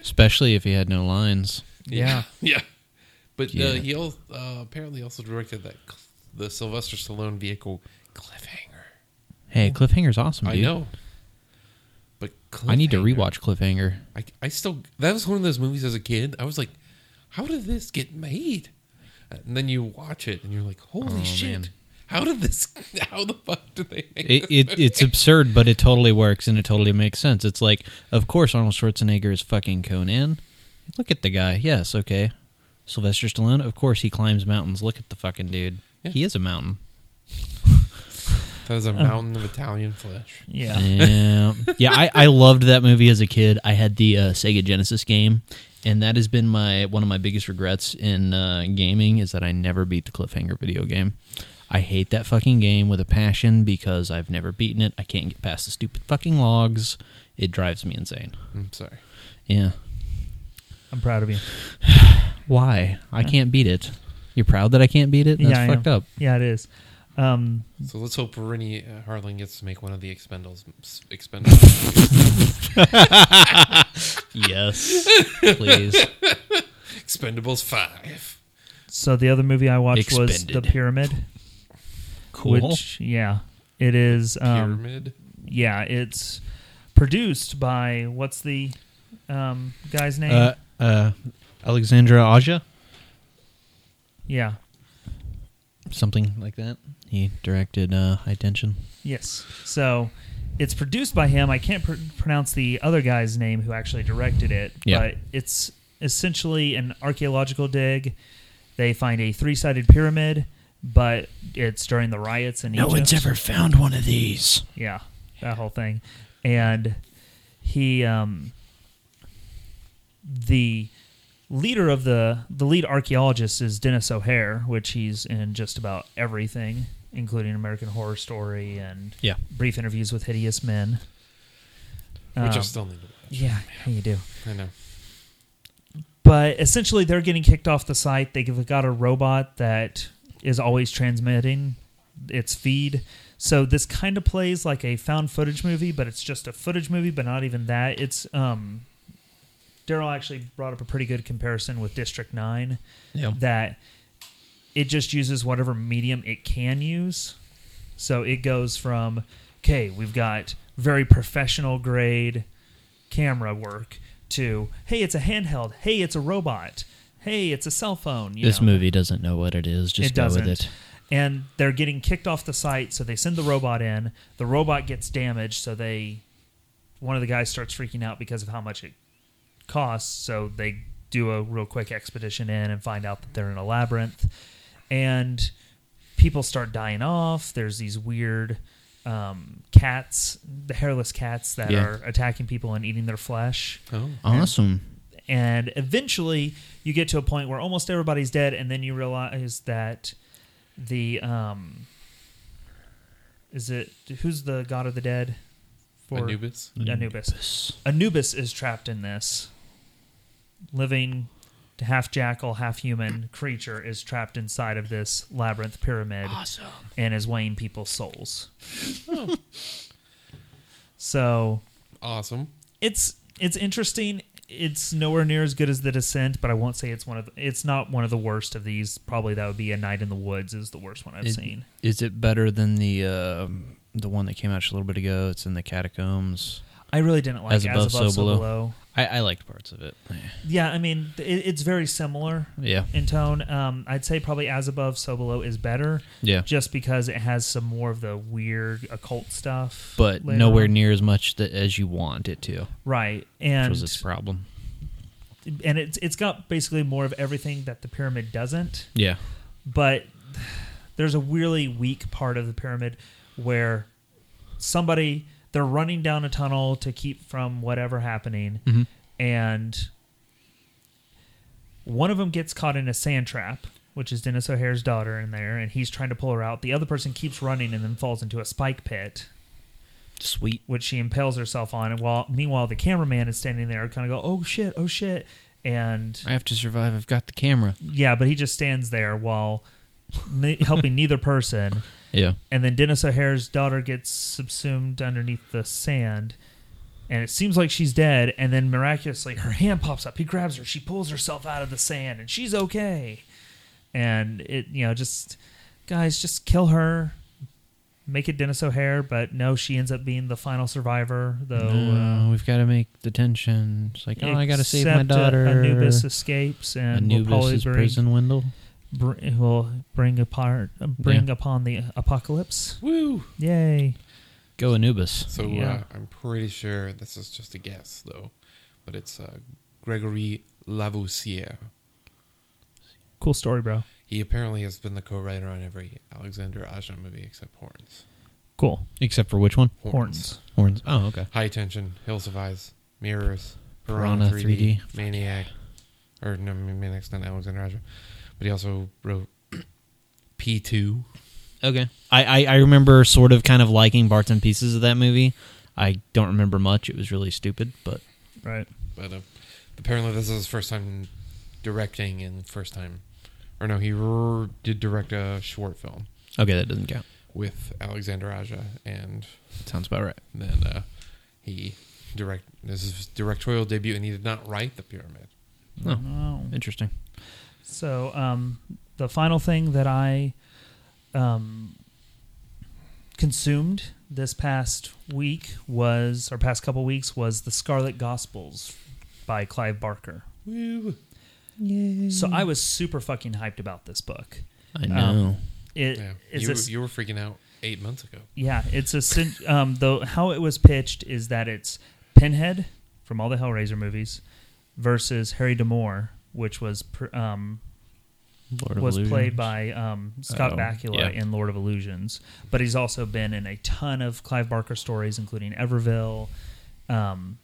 Speaker 4: Especially if he had no lines.
Speaker 2: Yeah.
Speaker 3: Yeah. But
Speaker 4: Yeah.
Speaker 3: Uh, he al- uh, apparently also directed that cl- the Sylvester Stallone vehicle Cliffhanger.
Speaker 4: Hey, Cliffhanger's awesome, dude.
Speaker 3: I know. But
Speaker 4: I need to rewatch Cliffhanger.
Speaker 3: I, I still that was one of those movies as a kid. I was like, how did this get made? And then you watch it and you're like, holy
Speaker 4: Oh,
Speaker 3: shit!
Speaker 4: man.
Speaker 3: How did this? How the fuck did they make
Speaker 4: It,
Speaker 3: this
Speaker 4: it
Speaker 3: movie?
Speaker 4: it's absurd, but it totally works and it totally makes sense. It's like, of course, Arnold Schwarzenegger is fucking Conan. Look at the guy. Yes, okay. Sylvester Stallone. Of course, he climbs mountains. Look at the fucking dude.
Speaker 3: Yeah.
Speaker 4: He is a mountain.
Speaker 3: That was a mountain of Italian flesh.
Speaker 2: Yeah.
Speaker 4: Yeah, yeah. I, I loved that movie as a kid. I had the uh, Sega Genesis game, and that has been my one of my biggest regrets in uh, gaming is that I never beat the Cliffhanger video game. I hate that fucking game with a passion because I've never beaten it. I can't get past the stupid fucking logs. It drives me insane.
Speaker 3: I'm sorry.
Speaker 4: Yeah.
Speaker 2: I'm proud of you.
Speaker 4: Why? I can't beat it. You're proud that I can't beat it? That's
Speaker 2: yeah, I
Speaker 4: fucked
Speaker 2: am.
Speaker 4: up.
Speaker 2: Yeah, it is. Um,
Speaker 3: So let's hope Renny uh, Harlin gets to make one of the Expendables. Expendables.
Speaker 4: Yes. Please.
Speaker 3: Expendables Five.
Speaker 2: so the other movie I watched was The Pyramid.
Speaker 4: Cool.
Speaker 2: Which, yeah, It is um,
Speaker 3: Pyramid.
Speaker 2: yeah, it's produced by what's the um, guy's name?
Speaker 4: Uh, uh, Alexandre Aja,
Speaker 2: yeah,
Speaker 4: something like that. He directed uh, High Tension.
Speaker 2: yes. So it's produced by him. I can't pr- pronounce the other guy's name who actually directed it,
Speaker 4: Yeah.
Speaker 2: but it's essentially an archaeological dig. They find a three-sided pyramid, but it's during the riots in no Egypt.
Speaker 4: No one's ever found one of these.
Speaker 2: Yeah, that whole thing. And he, um, the leader of the the lead archaeologist is Denis O'Hare, which he's in just about everything, including American Horror Story and
Speaker 4: Yeah.
Speaker 2: brief interviews with hideous men.
Speaker 3: Which I
Speaker 2: Um,
Speaker 3: still need to watch.
Speaker 2: yeah, you do.
Speaker 3: I know.
Speaker 2: But essentially, they're getting kicked off the site. They've got a robot that is always transmitting its feed. So this kind of plays like a found footage movie, but it's just a footage movie, but not even that. It's um, Darrell actually brought up a pretty good comparison with District Nine
Speaker 4: Yeah.
Speaker 2: that it just uses whatever medium it can use. So it goes from, okay, we've got very professional grade camera work to, hey, it's a handheld. Hey, it's a robot. Hey, it's a cell phone. You
Speaker 4: This
Speaker 2: know?
Speaker 4: movie doesn't know what it is. Just
Speaker 2: it
Speaker 4: go
Speaker 2: doesn't.
Speaker 4: with it.
Speaker 2: And they're getting kicked off the site, so they send the robot in. The robot gets damaged, so they, one of the guys starts freaking out because of how much it costs. So they do a real quick expedition in and find out that they're in a labyrinth, and people start dying off. There's these weird um, cats, the hairless cats that
Speaker 4: Yeah.
Speaker 2: are attacking people and eating their flesh
Speaker 3: Oh.
Speaker 4: Awesome.
Speaker 2: And eventually you get to a point where almost everybody's dead and then you realize that the um is it who's the god of the dead
Speaker 3: Anubis.
Speaker 2: anubis anubis is trapped in this living half jackal half human creature is trapped inside of this labyrinth pyramid
Speaker 4: Awesome.
Speaker 2: and is weighing people's souls so
Speaker 3: Awesome.
Speaker 2: it's it's interesting. It's nowhere near as good as The Descent, but I won't say it's one of the, it's not one of the worst of these. Probably that would be A Night in the Woods is the worst one I've seen.
Speaker 4: Is it better than the uh, the one that came out just a little bit ago? It's in the catacombs.
Speaker 2: I really didn't like
Speaker 4: As Above, So Below.
Speaker 2: Below.
Speaker 4: I, I liked parts of it.
Speaker 2: Yeah, I mean it, it's very similar
Speaker 4: Yeah.
Speaker 2: in tone. Um, I'd say probably As Above, So Below is better,
Speaker 4: Yeah.
Speaker 2: just because it has some more of the weird occult stuff.
Speaker 4: But
Speaker 2: later
Speaker 4: nowhere
Speaker 2: on.
Speaker 4: near as much that, as you want it to,
Speaker 2: right.
Speaker 4: which
Speaker 2: And
Speaker 4: was its problem.
Speaker 2: and it's it's got basically more of everything that the pyramid doesn't.
Speaker 4: Yeah.
Speaker 2: but there's a really weak part of the pyramid where somebody they're running down a tunnel to keep from whatever happening
Speaker 4: Mhm.
Speaker 2: and one of them gets caught in a sand trap which is Denis O'Hare's daughter in there and he's trying to pull her out the other person keeps running and then falls into a spike pit
Speaker 4: Sweet.
Speaker 2: which she impales herself on and while meanwhile the cameraman is standing there kind of go oh shit oh shit and
Speaker 4: I have to survive. I've got the camera.
Speaker 2: yeah but he just stands there while helping neither person
Speaker 4: Yeah.
Speaker 2: and then Denis O'Hare's daughter gets subsumed underneath the sand, and it seems like she's dead. And then miraculously, her hand pops up. He grabs her. She pulls herself out of the sand, and she's okay. And it, you know, just guys, just kill her. Make it Denis O'Hare, but no, she ends up being the final survivor. Though
Speaker 4: No, we've got to make the tension. It's like,
Speaker 2: uh,
Speaker 4: oh, I got to save my
Speaker 2: uh,
Speaker 4: daughter.
Speaker 2: Anubis escapes, and
Speaker 4: Anubis
Speaker 2: probably
Speaker 4: is
Speaker 2: bring,
Speaker 4: prison Wendell.
Speaker 2: Br- will bring apart, bring upon the apocalypse.
Speaker 3: Woo.
Speaker 2: Yay!
Speaker 4: Go Anubis.
Speaker 3: So
Speaker 2: Yeah.
Speaker 3: uh, I'm pretty sure this is just a guess, though, but it's uh, Grégory Levasseur.
Speaker 2: Cool story, bro.
Speaker 3: He apparently has been the co-writer on every Alexander Aja movie except Horns.
Speaker 2: Cool.
Speaker 4: Except for which one?
Speaker 2: Horns.
Speaker 4: Horns. Oh, okay.
Speaker 3: High Tension, Hills of Eyes, Mirrors,
Speaker 4: Piranha
Speaker 3: Piranha,
Speaker 4: 3D.
Speaker 3: 3D, Maniac, or no, Maniac's not Alexander Aja, but he also wrote P2.
Speaker 4: Okay. I, I, I remember sort of kind of liking parts and pieces of that movie. I don't remember much. It was really stupid, but
Speaker 2: Right.
Speaker 3: But uh, apparently, this is his first time directing and first time, or no, he r- did direct a short film
Speaker 4: okay, that doesn't count.
Speaker 3: with Alexander Aja, and
Speaker 4: Sounds about right.
Speaker 3: then uh, he direct. This is his directorial debut, and he did not write the pyramid.
Speaker 4: Oh,
Speaker 2: Oh.
Speaker 4: interesting.
Speaker 2: So, um, the final thing that I um, consumed this past week was, or past couple weeks, was the Scarlet Gospels by Clive Barker.
Speaker 3: Woo.
Speaker 2: So I was super fucking hyped about this book.
Speaker 4: I know.
Speaker 2: It
Speaker 3: Yeah,
Speaker 2: is
Speaker 3: you,
Speaker 2: a
Speaker 3: were,
Speaker 2: s-
Speaker 3: you were freaking out eight months ago.
Speaker 2: Yeah, it's a sin- um though how it was pitched is that it's Pinhead from all the Hellraiser movies versus Harry D'Amour, which was pr- um
Speaker 4: Lord
Speaker 2: was
Speaker 4: Illusions.
Speaker 2: played by um, Scott
Speaker 4: Oh,
Speaker 2: Bakula
Speaker 4: yeah.
Speaker 2: in Lord of Illusions, but he's also been in a ton of Clive Barker stories, including Everville. Um,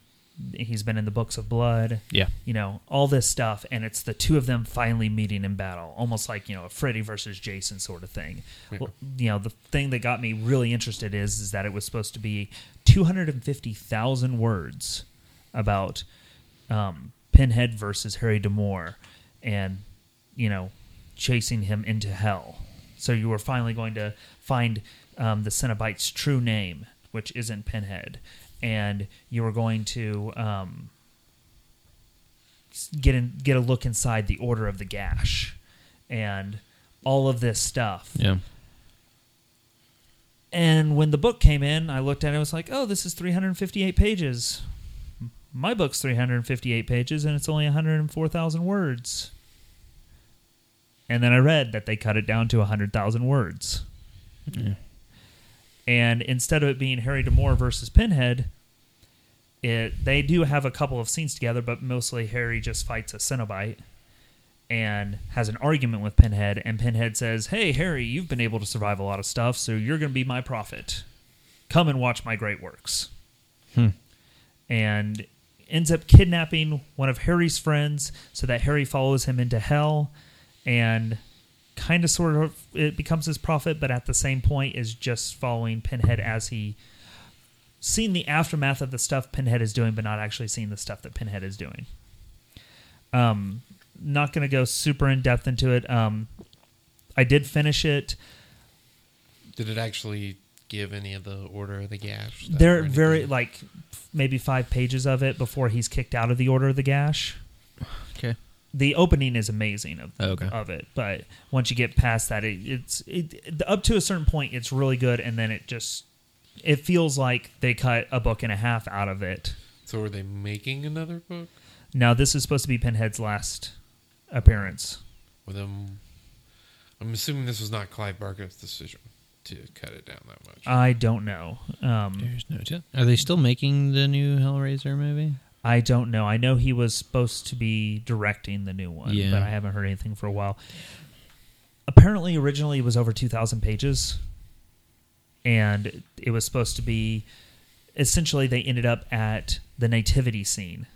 Speaker 2: he's been in the Books of Blood.
Speaker 4: Yeah.
Speaker 2: you know all this stuff, and it's the two of them finally meeting in battle, almost like you know a Freddy versus Jason sort of thing.
Speaker 3: Yeah.
Speaker 2: Well, you know the thing that got me really interested is is that it was supposed to be two hundred and fifty thousand words about um, Pinhead versus Harry D'Amour, and you know, chasing him into hell. So you were finally going to find um, the Cenobite's true name, which isn't Pinhead, and you were going to um, get in, get a look inside the Order of the Gash, and all of this stuff.
Speaker 4: Yeah.
Speaker 2: And when the book came in, I looked at it. I was like, "Oh, this is 358 pages. My book's 358 pages, and it's only 104,000 words." And then I read that they cut it down to 100,000 words.
Speaker 4: Yeah.
Speaker 2: And instead of it being Harry D'Amour versus Pinhead, it they do have a couple of scenes together, but mostly Harry just fights a Cenobite and has an argument with Pinhead. And Pinhead says, "Hey, Harry, you've been able to survive a lot of stuff, so you're going to be my prophet. Come and watch my great works."
Speaker 4: Hmm.
Speaker 2: And ends up kidnapping one of Harry's friends so that Harry follows him into hell. And kind of sort of it becomes his prophet but at the same point is just following pinhead as he seeing the aftermath of the stuff pinhead is doing but not actually seeing the stuff that pinhead is doing. Um not going to go super in depth into it. Um i did finish it.
Speaker 3: Did it actually give any of the order of the gash? stuff or
Speaker 2: they're
Speaker 3: anything?
Speaker 2: very like maybe five pages of it before he's kicked out of the order of the gash
Speaker 4: Okay.
Speaker 2: the opening is amazing of,
Speaker 4: Oh, Okay.
Speaker 2: of it but once you get past that it, it's it, up to a certain point it's really good and then it just it feels like they cut a book and a half out of it
Speaker 3: So are they making another book
Speaker 2: now this is supposed to be pinhead's last appearance
Speaker 3: with them? I'm assuming this was not Clive Barker's decision to cut it down that much.
Speaker 2: i don't know um,
Speaker 4: There's no tell. Are they still making the new Hellraiser movie?
Speaker 2: i don't know i know he was supposed to be directing the new one
Speaker 4: Yeah.
Speaker 2: but i haven't heard anything for a while apparently originally it was over 2000 pages and it was supposed to be essentially they ended up at the nativity scene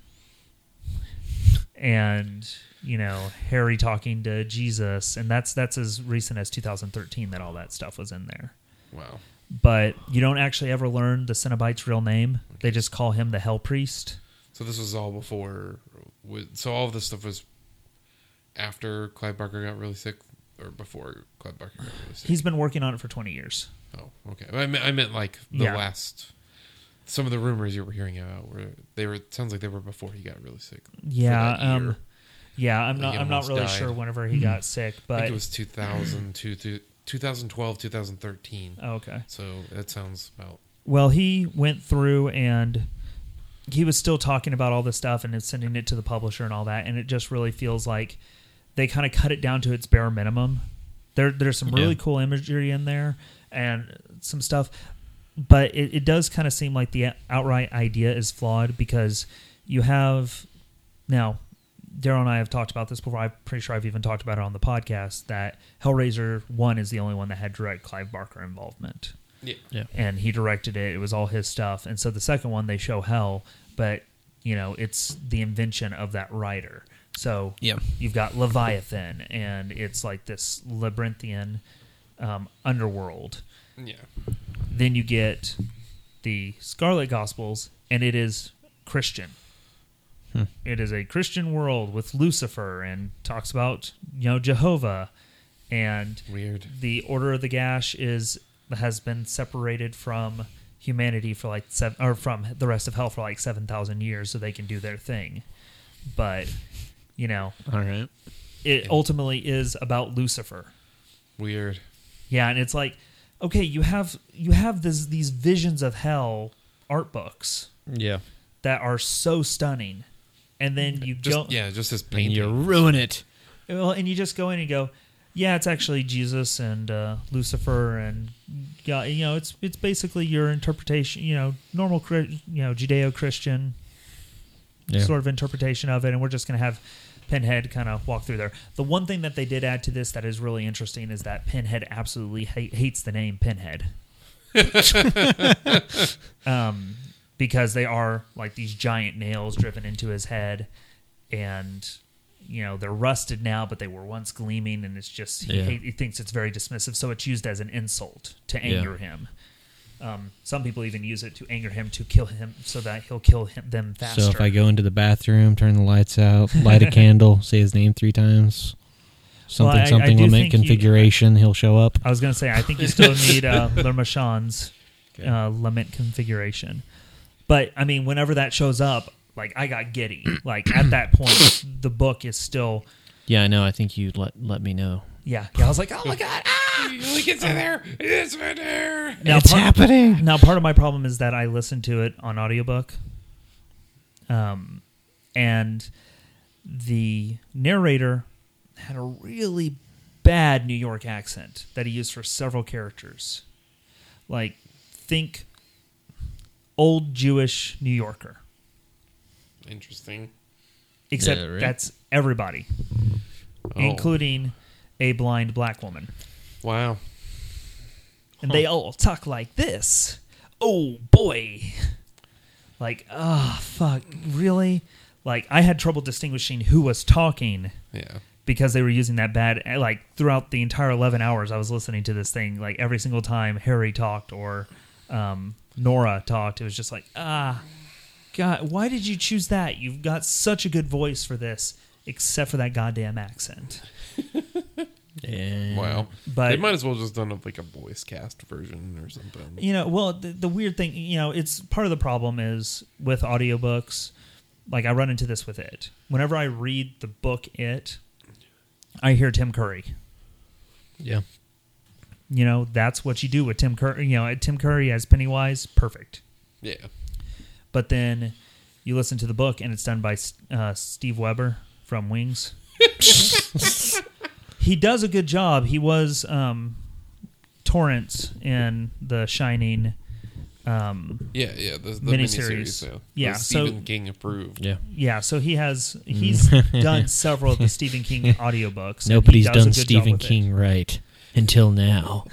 Speaker 2: and you know harry talking to jesus and that's that's as recent as 2013 that all that stuff was in there
Speaker 3: wow.
Speaker 2: but you don't actually ever learn the cenobite's real name they just call him the hell priest
Speaker 3: So this was all before. So all of this stuff was after Clive Barker got really sick, or before Clive Barker got really sick.
Speaker 2: he's been working on it for 20 years
Speaker 3: oh, okay. I meant, I meant like the
Speaker 2: Yeah.
Speaker 3: last. Some of the rumors you were hearing about were they were. It sounds like they were before he got really sick.
Speaker 2: yeah um yeah i'm not i'm not really
Speaker 3: died.
Speaker 2: sure whenever he hmm. got sick
Speaker 3: I
Speaker 2: but
Speaker 3: think it was 2002, to 2012, 2013.
Speaker 2: oh, okay
Speaker 3: So that sounds about
Speaker 2: Well, he went through and he was still talking about all this stuff and is sending it to the publisher and all that, and it just really feels like they kind of cut it down to its bare minimum. There, there's some really
Speaker 4: Yeah.
Speaker 2: cool imagery in there and some stuff, but it, it does kind of seem like the outright idea is flawed because you have now. Darrell and I have talked about this before. I'm pretty sure I've even talked about it on the podcast that Hellraiser One is the only one that had direct Clive Barker involvement
Speaker 3: yeah.
Speaker 4: Yeah.
Speaker 2: and he directed it. It was all his stuff. And so the second one they show hell, but you know it's the invention of that writer. So
Speaker 4: Yeah.
Speaker 2: you've got Leviathan, and it's like this labyrinthian um, underworld.
Speaker 3: Yeah.
Speaker 2: Then you get the Scarlet Gospels, and it is Christian.
Speaker 4: Hmm.
Speaker 2: It is a Christian world with Lucifer, and talks about you know Jehovah, and
Speaker 3: Weird.
Speaker 2: the Order of the Gash is has been separated from humanity for like seven or from the rest of hell for like seven thousand years, so they can do their thing. But you know,
Speaker 4: All right.
Speaker 2: it ultimately is about Lucifer.
Speaker 3: Weird.
Speaker 2: Yeah, and it's like okay, you have you have this these visions of hell art books
Speaker 4: Yeah.
Speaker 2: that are so stunning, and then you
Speaker 3: Just
Speaker 2: go
Speaker 3: yeah, just this
Speaker 4: And you ruin it.
Speaker 2: well, and you just go in and go, yeah, it's actually Jesus and uh, Lucifer, and yeah, you know, it's it's basically your interpretation, you know, normal, you know, Judeo-Christian
Speaker 4: Yeah.
Speaker 2: sort of interpretation of it, and we're just going to have Pinhead kind of walk through there. The one thing that they did add to this that is really interesting is that Pinhead absolutely hate, hates the name Pinhead. um, because they are like these giant nails driven into his head, and you know they're rusted now, but they were once gleaming, and it's just he,
Speaker 4: Yeah.
Speaker 2: hate, he thinks it's very dismissive, so it's used as an insult to
Speaker 4: Yeah.
Speaker 2: anger him. Um, some people even use it to anger him to kill him, so that he'll kill him, them faster.
Speaker 4: So if I go into the bathroom, turn the lights out, light a candle, say his name three times, something
Speaker 2: I- I
Speaker 4: something will
Speaker 2: think you-
Speaker 4: configuration, he'll show up.
Speaker 2: I was gonna say I think you still need uh, Lemarchand's uh, lament configuration, but I mean, whenever that shows up, like I got giddy. Like at that point, the book is still,
Speaker 4: Yeah, I know. I think you let let me know.
Speaker 2: yeah, yeah. I was like, oh my god, ah!
Speaker 3: Look, it's in there. It's in there.
Speaker 2: Now,
Speaker 4: it's
Speaker 2: part-
Speaker 4: happening.
Speaker 2: Now, part of my problem is that I listened to it on audiobook, um, and the narrator had a really bad New York accent that he used for several characters. Like, think old Jewish New Yorker,
Speaker 3: Interesting.
Speaker 2: except
Speaker 4: Yeah, right.
Speaker 2: that's everybody,
Speaker 3: Oh,
Speaker 2: including a blind black woman.
Speaker 3: wow.
Speaker 2: and they all talk like this. Oh boy. Like, ah, fuck, really? Like, I had trouble distinguishing who was talking
Speaker 3: Yeah.
Speaker 2: because they were using that bad. Like, throughout the entire 11 hours I was listening to this thing, like, every single time Harry talked or um, Nora talked, it was just like, ah, God, why did you choose that? You've got such a good voice for this, except for that goddamn accent.
Speaker 4: Yeah.
Speaker 3: Wow.
Speaker 2: But
Speaker 3: they might as well just done a, like a voice cast version or something.
Speaker 2: you know well the, the weird thing you know it's part of the problem is with audiobooks like i run into this with it whenever i read the book it i hear tim curry
Speaker 4: Yeah.
Speaker 2: You know that's what you do with tim curry you know tim curry as pennywise perfect
Speaker 3: Yeah.
Speaker 2: but then you listen to the book and it's done by uh, steve weber from wings he does a good job he was um, torrance in the shining um,
Speaker 3: Yeah, yeah. The, the
Speaker 2: Miniseries.
Speaker 3: miniseries. Yeah.
Speaker 2: Yeah,
Speaker 3: The
Speaker 2: so-
Speaker 3: Stephen King approved.
Speaker 4: Yeah.
Speaker 2: Yeah, so he has he's done several of the Stephen King audiobooks.
Speaker 4: Nobody's done Stephen
Speaker 2: with it.
Speaker 4: King right until now.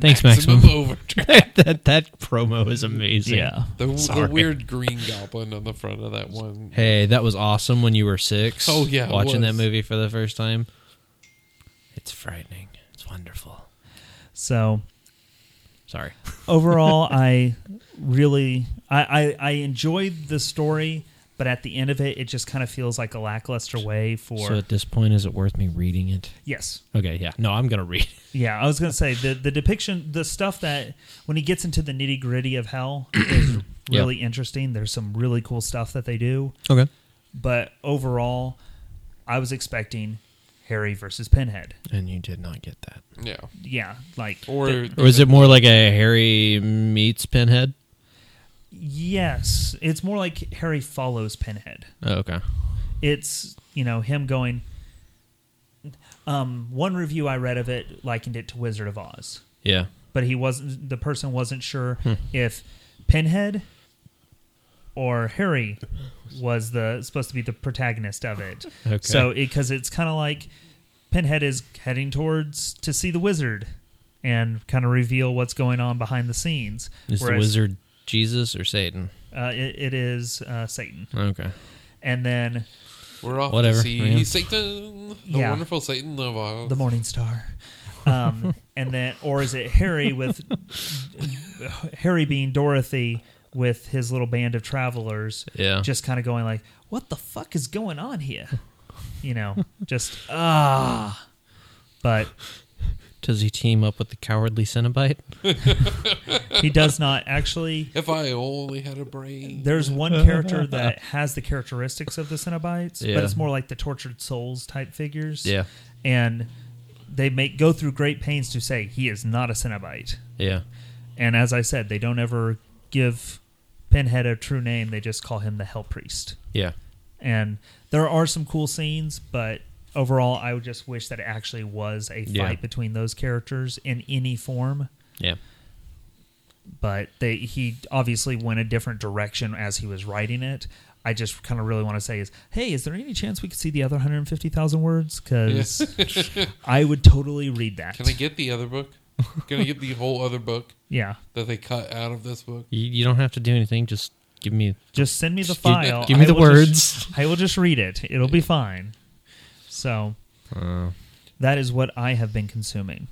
Speaker 4: Thanks,
Speaker 3: Maximum
Speaker 4: Maximum.
Speaker 3: Overdrive.
Speaker 4: that that promo is amazing.
Speaker 2: Yeah.
Speaker 3: The, the
Speaker 4: Sorry.
Speaker 3: weird green goblin on the front of that one.
Speaker 4: Hey, that was awesome when you were six.
Speaker 3: Oh, yeah, it
Speaker 4: watching that
Speaker 3: was.
Speaker 4: movie for the first time. It's frightening. It's wonderful.
Speaker 2: So
Speaker 4: Sorry.
Speaker 2: overall, I really I, I I enjoyed the story, but at the end of it, it just kind of feels like a lackluster way for.
Speaker 4: So at this point, is it worth me reading it?
Speaker 2: yes,
Speaker 4: Okay, yeah. No, I'm gonna read.
Speaker 2: yeah. I was gonna say the the depiction, the stuff that when he gets into the nitty gritty of hell is
Speaker 4: Yeah.
Speaker 2: really interesting. There's some really cool stuff that they do.
Speaker 4: Okay.
Speaker 2: but overall, I was expecting Harry versus Pinhead.
Speaker 4: And you did not get that.
Speaker 3: Yeah.
Speaker 2: Yeah, like
Speaker 3: Or
Speaker 2: the-
Speaker 4: Or is it more like a Harry meets Pinhead?
Speaker 2: Yes, it's more like Harry follows Pinhead.
Speaker 4: Oh, okay.
Speaker 2: It's you know him going. Um, one review I read of it likened it to Wizard of Oz,
Speaker 4: Yeah.
Speaker 2: but he wasn't. The person wasn't sure
Speaker 4: Hmm.
Speaker 2: if Pinhead or Harry was the supposed to be the protagonist of it.
Speaker 4: Okay.
Speaker 2: So because it's kind of like Pinhead is heading towards to see the wizard and kind of reveal what's going on behind the scenes.
Speaker 4: is the wizard Jesus or Satan?
Speaker 2: Uh, it, it is uh, Satan,
Speaker 4: Okay.
Speaker 2: and then
Speaker 3: we're off
Speaker 4: Whatever,
Speaker 3: to see
Speaker 4: yeah.
Speaker 3: Satan, the
Speaker 2: Yeah.
Speaker 3: wonderful Satan of Oz.
Speaker 2: the Morning Star. Um, and then, or is it Harry with Harry being Dorothy with his little band of travelers,
Speaker 4: Yeah.
Speaker 2: just kind of going like, "What the fuck is going on here?" You know, just ah. But
Speaker 4: Does he team up with the cowardly Cenobite?
Speaker 2: he does not actually.
Speaker 3: If I only had a brain.
Speaker 2: There's one character that has the characteristics of the Cenobites,
Speaker 4: Yeah.
Speaker 2: but it's more like the tortured souls type figures.
Speaker 4: Yeah.
Speaker 2: And they make go through great pains to say he is not a Cenobite.
Speaker 4: Yeah.
Speaker 2: And as I said, they don't ever give Pinhead a true name. They just call him the Hell Priest.
Speaker 4: Yeah.
Speaker 2: And there are some cool scenes, but overall, I would just wish that it actually was a fight
Speaker 4: Yeah.
Speaker 2: between those characters in any form.
Speaker 4: Yeah.
Speaker 2: But they he obviously went a different direction as he was writing it. I just kind of really want to say is, hey, is there any chance we could see the other 150,000 words? Because I would totally read that.
Speaker 3: Can I get the other book? Can I get the whole other book
Speaker 2: yeah.
Speaker 3: that they cut out of this book?
Speaker 4: You, you don't have to do anything. Just give me.
Speaker 2: Just send me the
Speaker 4: Just give-
Speaker 2: file.
Speaker 4: give me
Speaker 2: I
Speaker 4: the
Speaker 2: will just-
Speaker 4: words.
Speaker 2: I will just read it. It'll be fine. So
Speaker 4: Uh,
Speaker 2: that is what I have been consuming.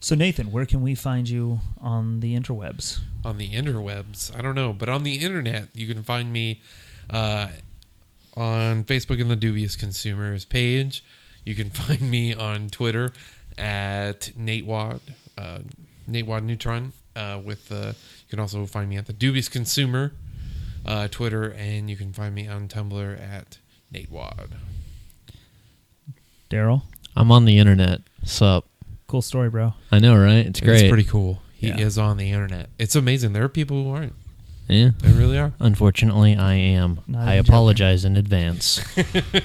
Speaker 2: So Nathan, where can we find you on the interwebs?
Speaker 3: on the interwebs. I don't know, but on the internet, you can find me uh, on Facebook in the Dubious Consumers page. You can find me on Twitter at Nate Wad, uh, Nate Wad Neutron. Uh, with uh, you can also find me at the Dubious Consumer uh, Twitter, and you can find me on Tumblr at Nate Wad.
Speaker 2: Darrell,
Speaker 4: I'm on the internet. Sup?
Speaker 2: cool story, bro.
Speaker 4: I know, right? It's great.
Speaker 3: It's pretty cool. He
Speaker 2: Yeah.
Speaker 3: is on the internet. It's amazing. There are people who aren't.
Speaker 4: Yeah.
Speaker 3: They really are.
Speaker 4: Unfortunately, I am.
Speaker 2: Not
Speaker 4: I
Speaker 2: even
Speaker 4: apologize in advance.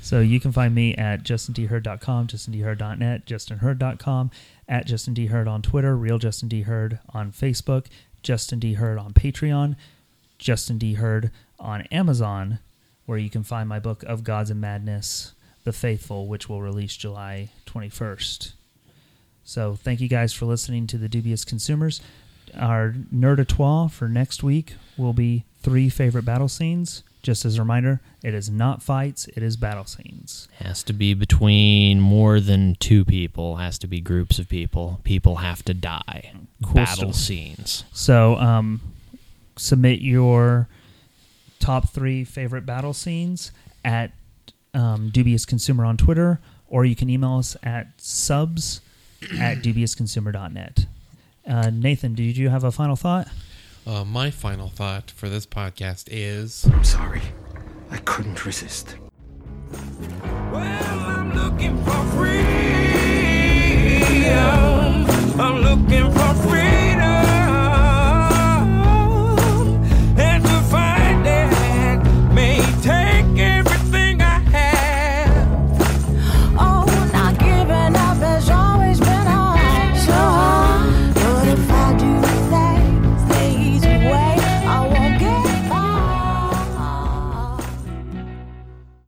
Speaker 2: So you can find me at justindherd.com, justindherd.net, justinherd.com, at justindherd on Twitter, real Justin D. Herd on Facebook, Justin D. Herd on Patreon, Justin D. Herd on Amazon, where you can find my book of Gods and Madness, The Faithful, which will release July 21st. So thank you guys for listening to the Dubious Consumers. Our nerdatoire for next week will be three favorite battle scenes. Just as a reminder, it is not fights, it is battle scenes.
Speaker 4: Has to be between more than two people. Has to be groups of people. People have to die.
Speaker 2: Cool
Speaker 4: Battle
Speaker 2: stuff.
Speaker 4: scenes.
Speaker 2: So um, submit your top three favorite battle scenes at um, Dubious Consumer on Twitter, or you can email us at subs at dubiousconsumer.net. Uh, Nathan, did you have a final thought?
Speaker 3: Uh, my final thought for this podcast is
Speaker 1: I'm sorry, I couldn't resist.
Speaker 5: Well, I'm looking for freedom. I'm looking for